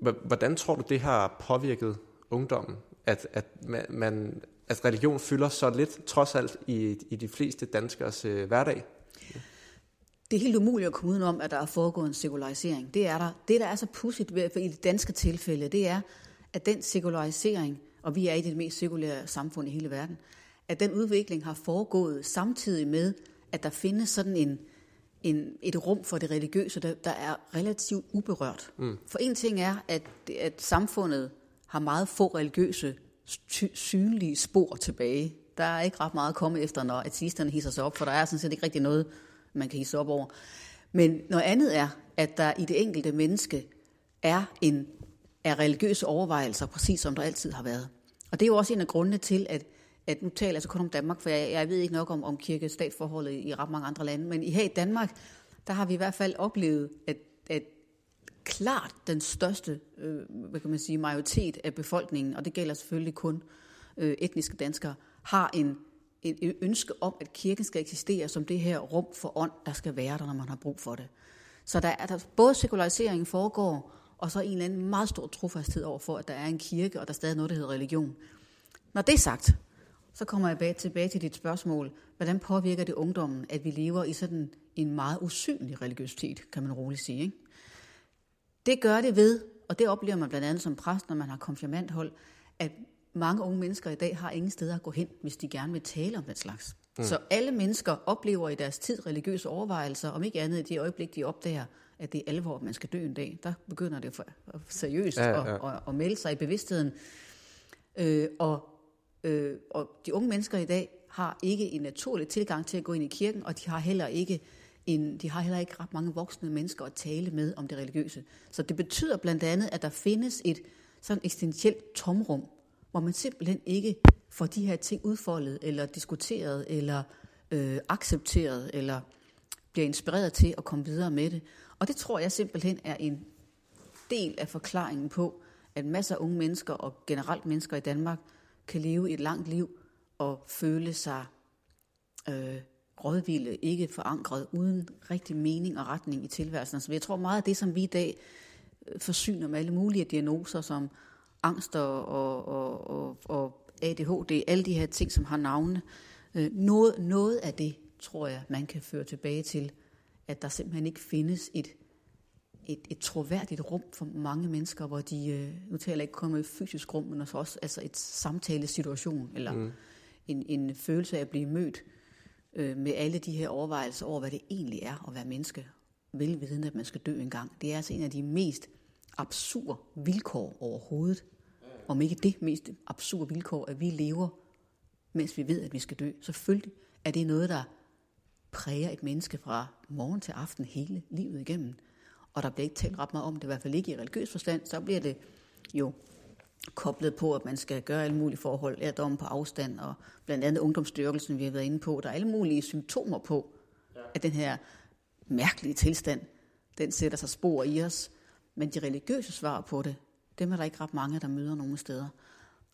Hvordan tror du, det har påvirket ungdommen, at, at, man, at religion fylder så lidt, trods alt, i, i de fleste danskers øh, hverdag? Det er helt umuligt at komme udenom, at der er foregået en sekularisering. Det er der. Det, der er så pudsigt ved, for i det danske tilfælde, det er, at den sekularisering, og vi er i det mest sekulære samfund i hele verden, at den udvikling har foregået samtidig med, at der findes sådan en, en, et rum for det religiøse, der, der er relativt uberørt. Mm. For en ting er, at, at samfundet har meget få religiøse synlige spor tilbage. Der er ikke ret meget at komme efter, når ateisterne hisser sig op, for der er sådan set ikke rigtig noget, man kan hisse op over. Men noget andet er, at der i det enkelte menneske er en er religiøse overvejelser, præcis som der altid har været. Og det er jo også en af grundene til, at, at nu taler jeg altså kun om Danmark, for jeg, jeg ved ikke nok om, om kirke-statsforholdet i ret mange andre lande, men i her i Danmark, der har vi i hvert fald oplevet, at, at klart den største øh, hvad kan man sige, majoritet af befolkningen, og det gælder selvfølgelig kun øh, etniske danskere, har en, en ønske om, at kirken skal eksistere som det her rum for ånd, der skal være der, når man har brug for det. Så der er der både sekulariseringen foregår, og så en eller anden meget stor trofasthed over for, at der er en kirke, og der er stadig noget, der hedder religion. Når det er sagt, så kommer jeg tilbage til dit spørgsmål. Hvordan påvirker det ungdommen, at vi lever i sådan en meget usynlig religiøsitet, kan man roligt sige. Ikke? Det gør det ved, og det oplever man blandt andet som præst, når man har konfirmandhold, at mange unge mennesker i dag har ingen steder at gå hen, hvis de gerne vil tale om den slags. Mm. Så alle mennesker oplever i deres tid religiøse overvejelser, om ikke andet i det øjeblik, de opdager, at det er alvor, at man skal dø en dag. Der begynder det for, seriøst ja, ja. At, at, at melde sig i bevidstheden. Øh, og, øh, og de unge mennesker i dag har ikke en naturlig tilgang til at gå ind i kirken, og de har heller ikke en, de har heller ikke ret mange voksne mennesker at tale med om det religiøse. Så det betyder blandt andet, at der findes et sådan eksistentielt tomrum, hvor man simpelthen ikke får de her ting udfoldet, eller diskuteret, eller øh, accepteret, eller bliver inspireret til at komme videre med det. Og det tror jeg simpelthen er en del af forklaringen på, at masser af unge mennesker og generelt mennesker i Danmark kan leve et langt liv og føle sig øh, rådvilde, ikke forankret, uden rigtig mening og retning i tilværelsen. Så jeg tror meget af det, som vi i dag øh, forsyner med alle mulige diagnoser, som angst og, og, og, og, og ADHD, alle de her ting, som har navne, øh, noget, noget af det, tror jeg, man kan føre tilbage til, at der simpelthen ikke findes et, et, et troværdigt rum for mange mennesker, hvor de, øh, nu taler jeg ikke kun om et fysisk rum, men også altså et samtalesituation, eller mm. en, en følelse af at blive mødt øh, med alle de her overvejelser over, hvad det egentlig er at være menneske, velvidende, at man skal dø en gang. Det er altså en af de mest absurde vilkår overhovedet. Om ikke det mest absurde vilkår, at vi lever, mens vi ved, at vi skal dø. Selvfølgelig er det noget, der præger et menneske fra morgen til aften hele livet igennem. Og der bliver ikke talt ret meget om det, i hvert fald ikke i religiøs forstand, så bliver det jo koblet på, at man skal gøre alle mulige forhold, lærdom på afstand, og blandt andet ungdomsstyrkelsen, vi har været inde på. Der er alle mulige symptomer på, at den her mærkelige tilstand, den sætter sig spor i os. Men de religiøse svar på det, dem er der ikke ret mange, der møder nogen steder.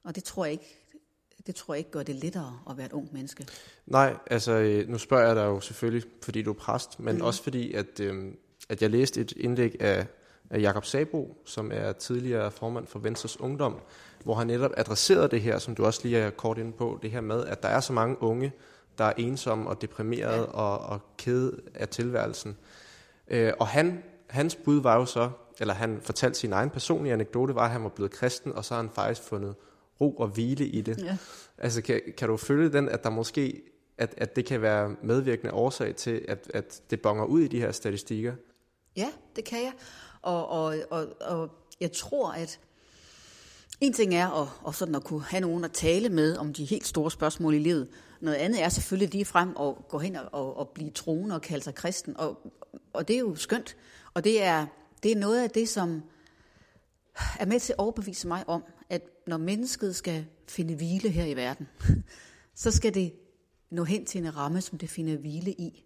Og det tror jeg ikke, det tror jeg ikke gør det lettere at være et ung menneske. Nej, altså øh, nu spørger jeg dig jo selvfølgelig, fordi du er præst, men mm. også fordi, at øh, at jeg læste et indlæg af, af Jakob Sabo, som er tidligere formand for Venstres Ungdom, hvor han netop adresserede det her, som du også lige er kort inde på, det her med, at der er så mange unge, der er ensomme og deprimerede og, og kede af tilværelsen. Øh, og han, hans bud var jo så, eller han fortalte sin egen personlige anekdote, var, at han var blevet kristen, og så har han faktisk fundet ro og hvile i det. Ja. Altså, kan, kan du følge den, at der måske at, at det kan være medvirkende årsag til, at, at det bonger ud i de her statistikker? Ja, det kan jeg. Og, og, og, og jeg tror, at en ting er at, og sådan at kunne have nogen at tale med om de helt store spørgsmål i livet. Noget andet er selvfølgelig lige frem og gå hen og, og blive troende og kalde sig kristen. Og, og det er jo skønt. Og det er, det er noget af det, som er med til at overbevise mig om, at når mennesket skal finde hvile her i verden, <laughs> så skal det nå hen til en ramme, som det finder hvile i.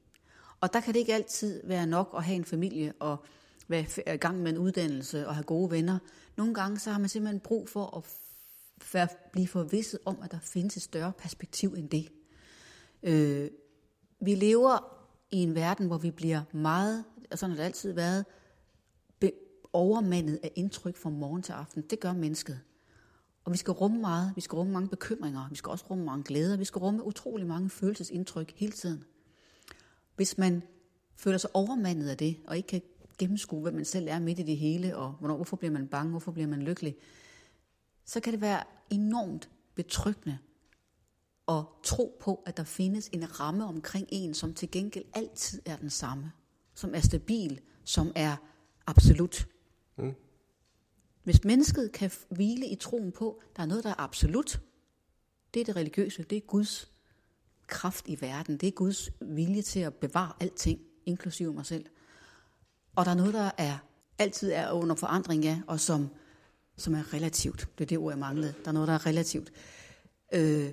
Og der kan det ikke altid være nok at have en familie og være i gang med en uddannelse og have gode venner. Nogle gange så har man simpelthen brug for at blive forvisset om, at der findes et større perspektiv end det. Øh, vi lever i en verden, hvor vi bliver meget, og sådan har det altid været, overmandet af indtryk fra morgen til aften. Det gør mennesket. Og vi skal rumme meget. Vi skal rumme mange bekymringer. Vi skal også rumme mange glæder. Vi skal rumme utrolig mange følelsesindtryk hele tiden. Hvis man føler sig overmandet af det, og ikke kan gennemskue, hvad man selv er midt i det hele, og hvornår, hvorfor bliver man bange, hvorfor bliver man lykkelig, så kan det være enormt betryggende at tro på, at der findes en ramme omkring en, som til gengæld altid er den samme, som er stabil, som er absolut. Mm. Hvis mennesket kan hvile i troen på, der er noget, der er absolut, det er det religiøse, det er Guds kraft i verden, det er Guds vilje til at bevare alting, inklusive mig selv. Og der er noget, der er altid er under forandring af, og som, som er relativt. Det er det ord, jeg manglede. Der er noget, der er relativt. Øh,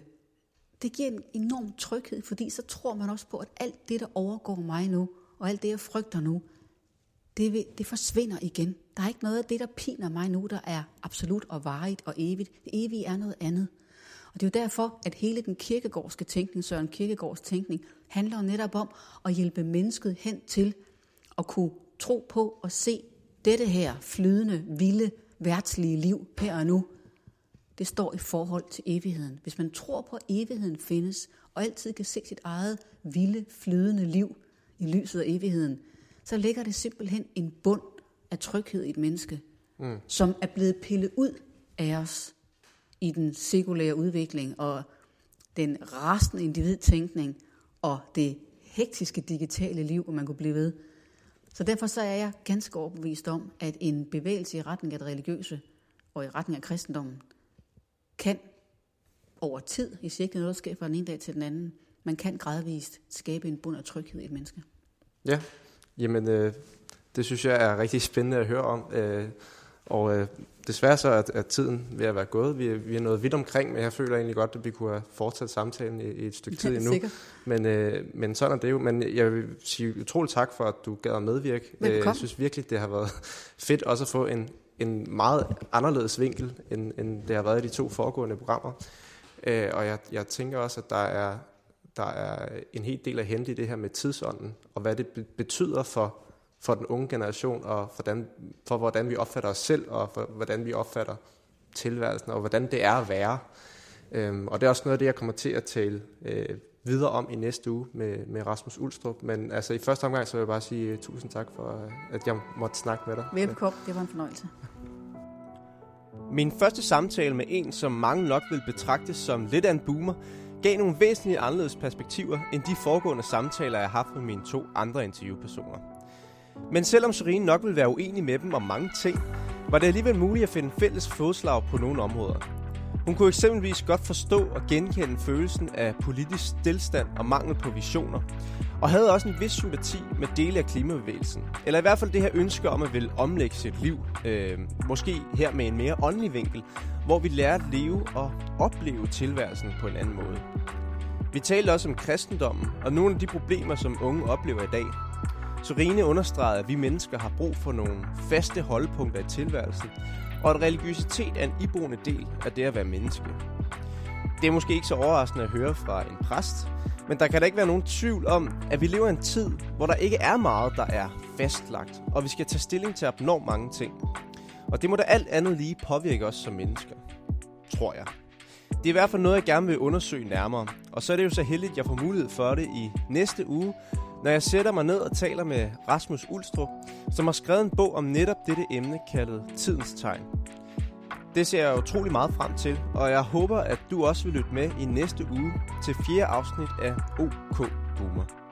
det giver en enorm tryghed, fordi så tror man også på, at alt det, der overgår mig nu, og alt det, jeg frygter nu, det, vil, det forsvinder igen. Der er ikke noget af det, der piner mig nu, der er absolut og varigt og evigt. Det evige er noget andet. Og det er jo derfor, at hele den kirkegårdske tænkning, Søren Kirkegårds tænkning, handler netop om at hjælpe mennesket hen til at kunne tro på og se dette her flydende, vilde, værtslige liv her og nu. Det står i forhold til evigheden. Hvis man tror på, at evigheden findes, og altid kan se sit eget vilde, flydende liv i lyset af evigheden, så ligger det simpelthen en bund af tryghed i et menneske, mm. som er blevet pillet ud af os i den sekulære udvikling og den resten individtænkning og det hektiske digitale liv, hvor man kunne blive ved. Så derfor så er jeg ganske overbevist om, at en bevægelse i retning af det religiøse og i retning af kristendommen kan over tid, i ikke noget, der sker fra den ene dag til den anden, man kan gradvist skabe en bund af tryghed i et menneske. Ja, jamen øh, det synes jeg er rigtig spændende at høre om. Øh, og øh, desværre så er, at tiden ved at være gået. Vi, vi er nået vidt omkring, men jeg føler egentlig godt, at vi kunne have fortsat samtalen i, i et stykke tid endnu. Men, øh, men sådan er det jo. Men jeg vil sige utroligt tak for, at du gad at medvirke. Velkommen. Øh, jeg synes virkelig, det har været fedt også at få en, en meget anderledes vinkel, end, end det har været i de to foregående programmer. Øh, og jeg, jeg tænker også, at der er, der er en hel del at hente i det her med tidsånden, og hvad det betyder for for den unge generation, og for, den, for hvordan vi opfatter os selv, og for hvordan vi opfatter tilværelsen, og hvordan det er at være. Øhm, og det er også noget af det, jeg kommer til at tale øh, videre om i næste uge med, med Rasmus Ulstrup. Men altså i første omgang, så vil jeg bare sige uh, tusind tak for, at jeg måtte snakke med dig. Velbekomme, det var en fornøjelse. Min første samtale med en, som mange nok vil betragte som lidt af en boomer, gav nogle væsentligt anderledes perspektiver end de foregående samtaler, jeg har haft med mine to andre interviewpersoner. Men selvom Shireen nok vil være uenig med dem om mange ting, var det alligevel muligt at finde fælles fodslag på nogle områder. Hun kunne eksempelvis godt forstå og genkende følelsen af politisk stillstand og mangel på visioner, og havde også en vis sympati med dele af klimabevægelsen. Eller i hvert fald det her ønske om at ville omlægge sit liv, øh, måske her med en mere åndelig vinkel, hvor vi lærer at leve og opleve tilværelsen på en anden måde. Vi talte også om kristendommen og nogle af de problemer, som unge oplever i dag, Sorine understregede, at vi mennesker har brug for nogle faste holdpunkter i tilværelsen, og at religiøsitet er en iboende del af det at være menneske. Det er måske ikke så overraskende at høre fra en præst, Men der kan da ikke være nogen tvivl om, at vi lever i en tid, hvor der ikke er meget, der er fastlagt, og vi skal tage stilling til abnormt mange ting. Og det må da alt andet lige påvirke os som mennesker, tror jeg. Det er i hvert fald noget, jeg gerne vil undersøge nærmere. Og så er det jo så heldigt, at jeg får mulighed for det i næste uge, når jeg sætter mig ned og taler med Rasmus Ulstrup, som har skrevet en bog om netop dette emne kaldet Tidens Tegn. Det ser jeg utrolig meget frem til, og jeg håber, at du også vil lytte med i næste uge til fjerde afsnit af OK Boomer.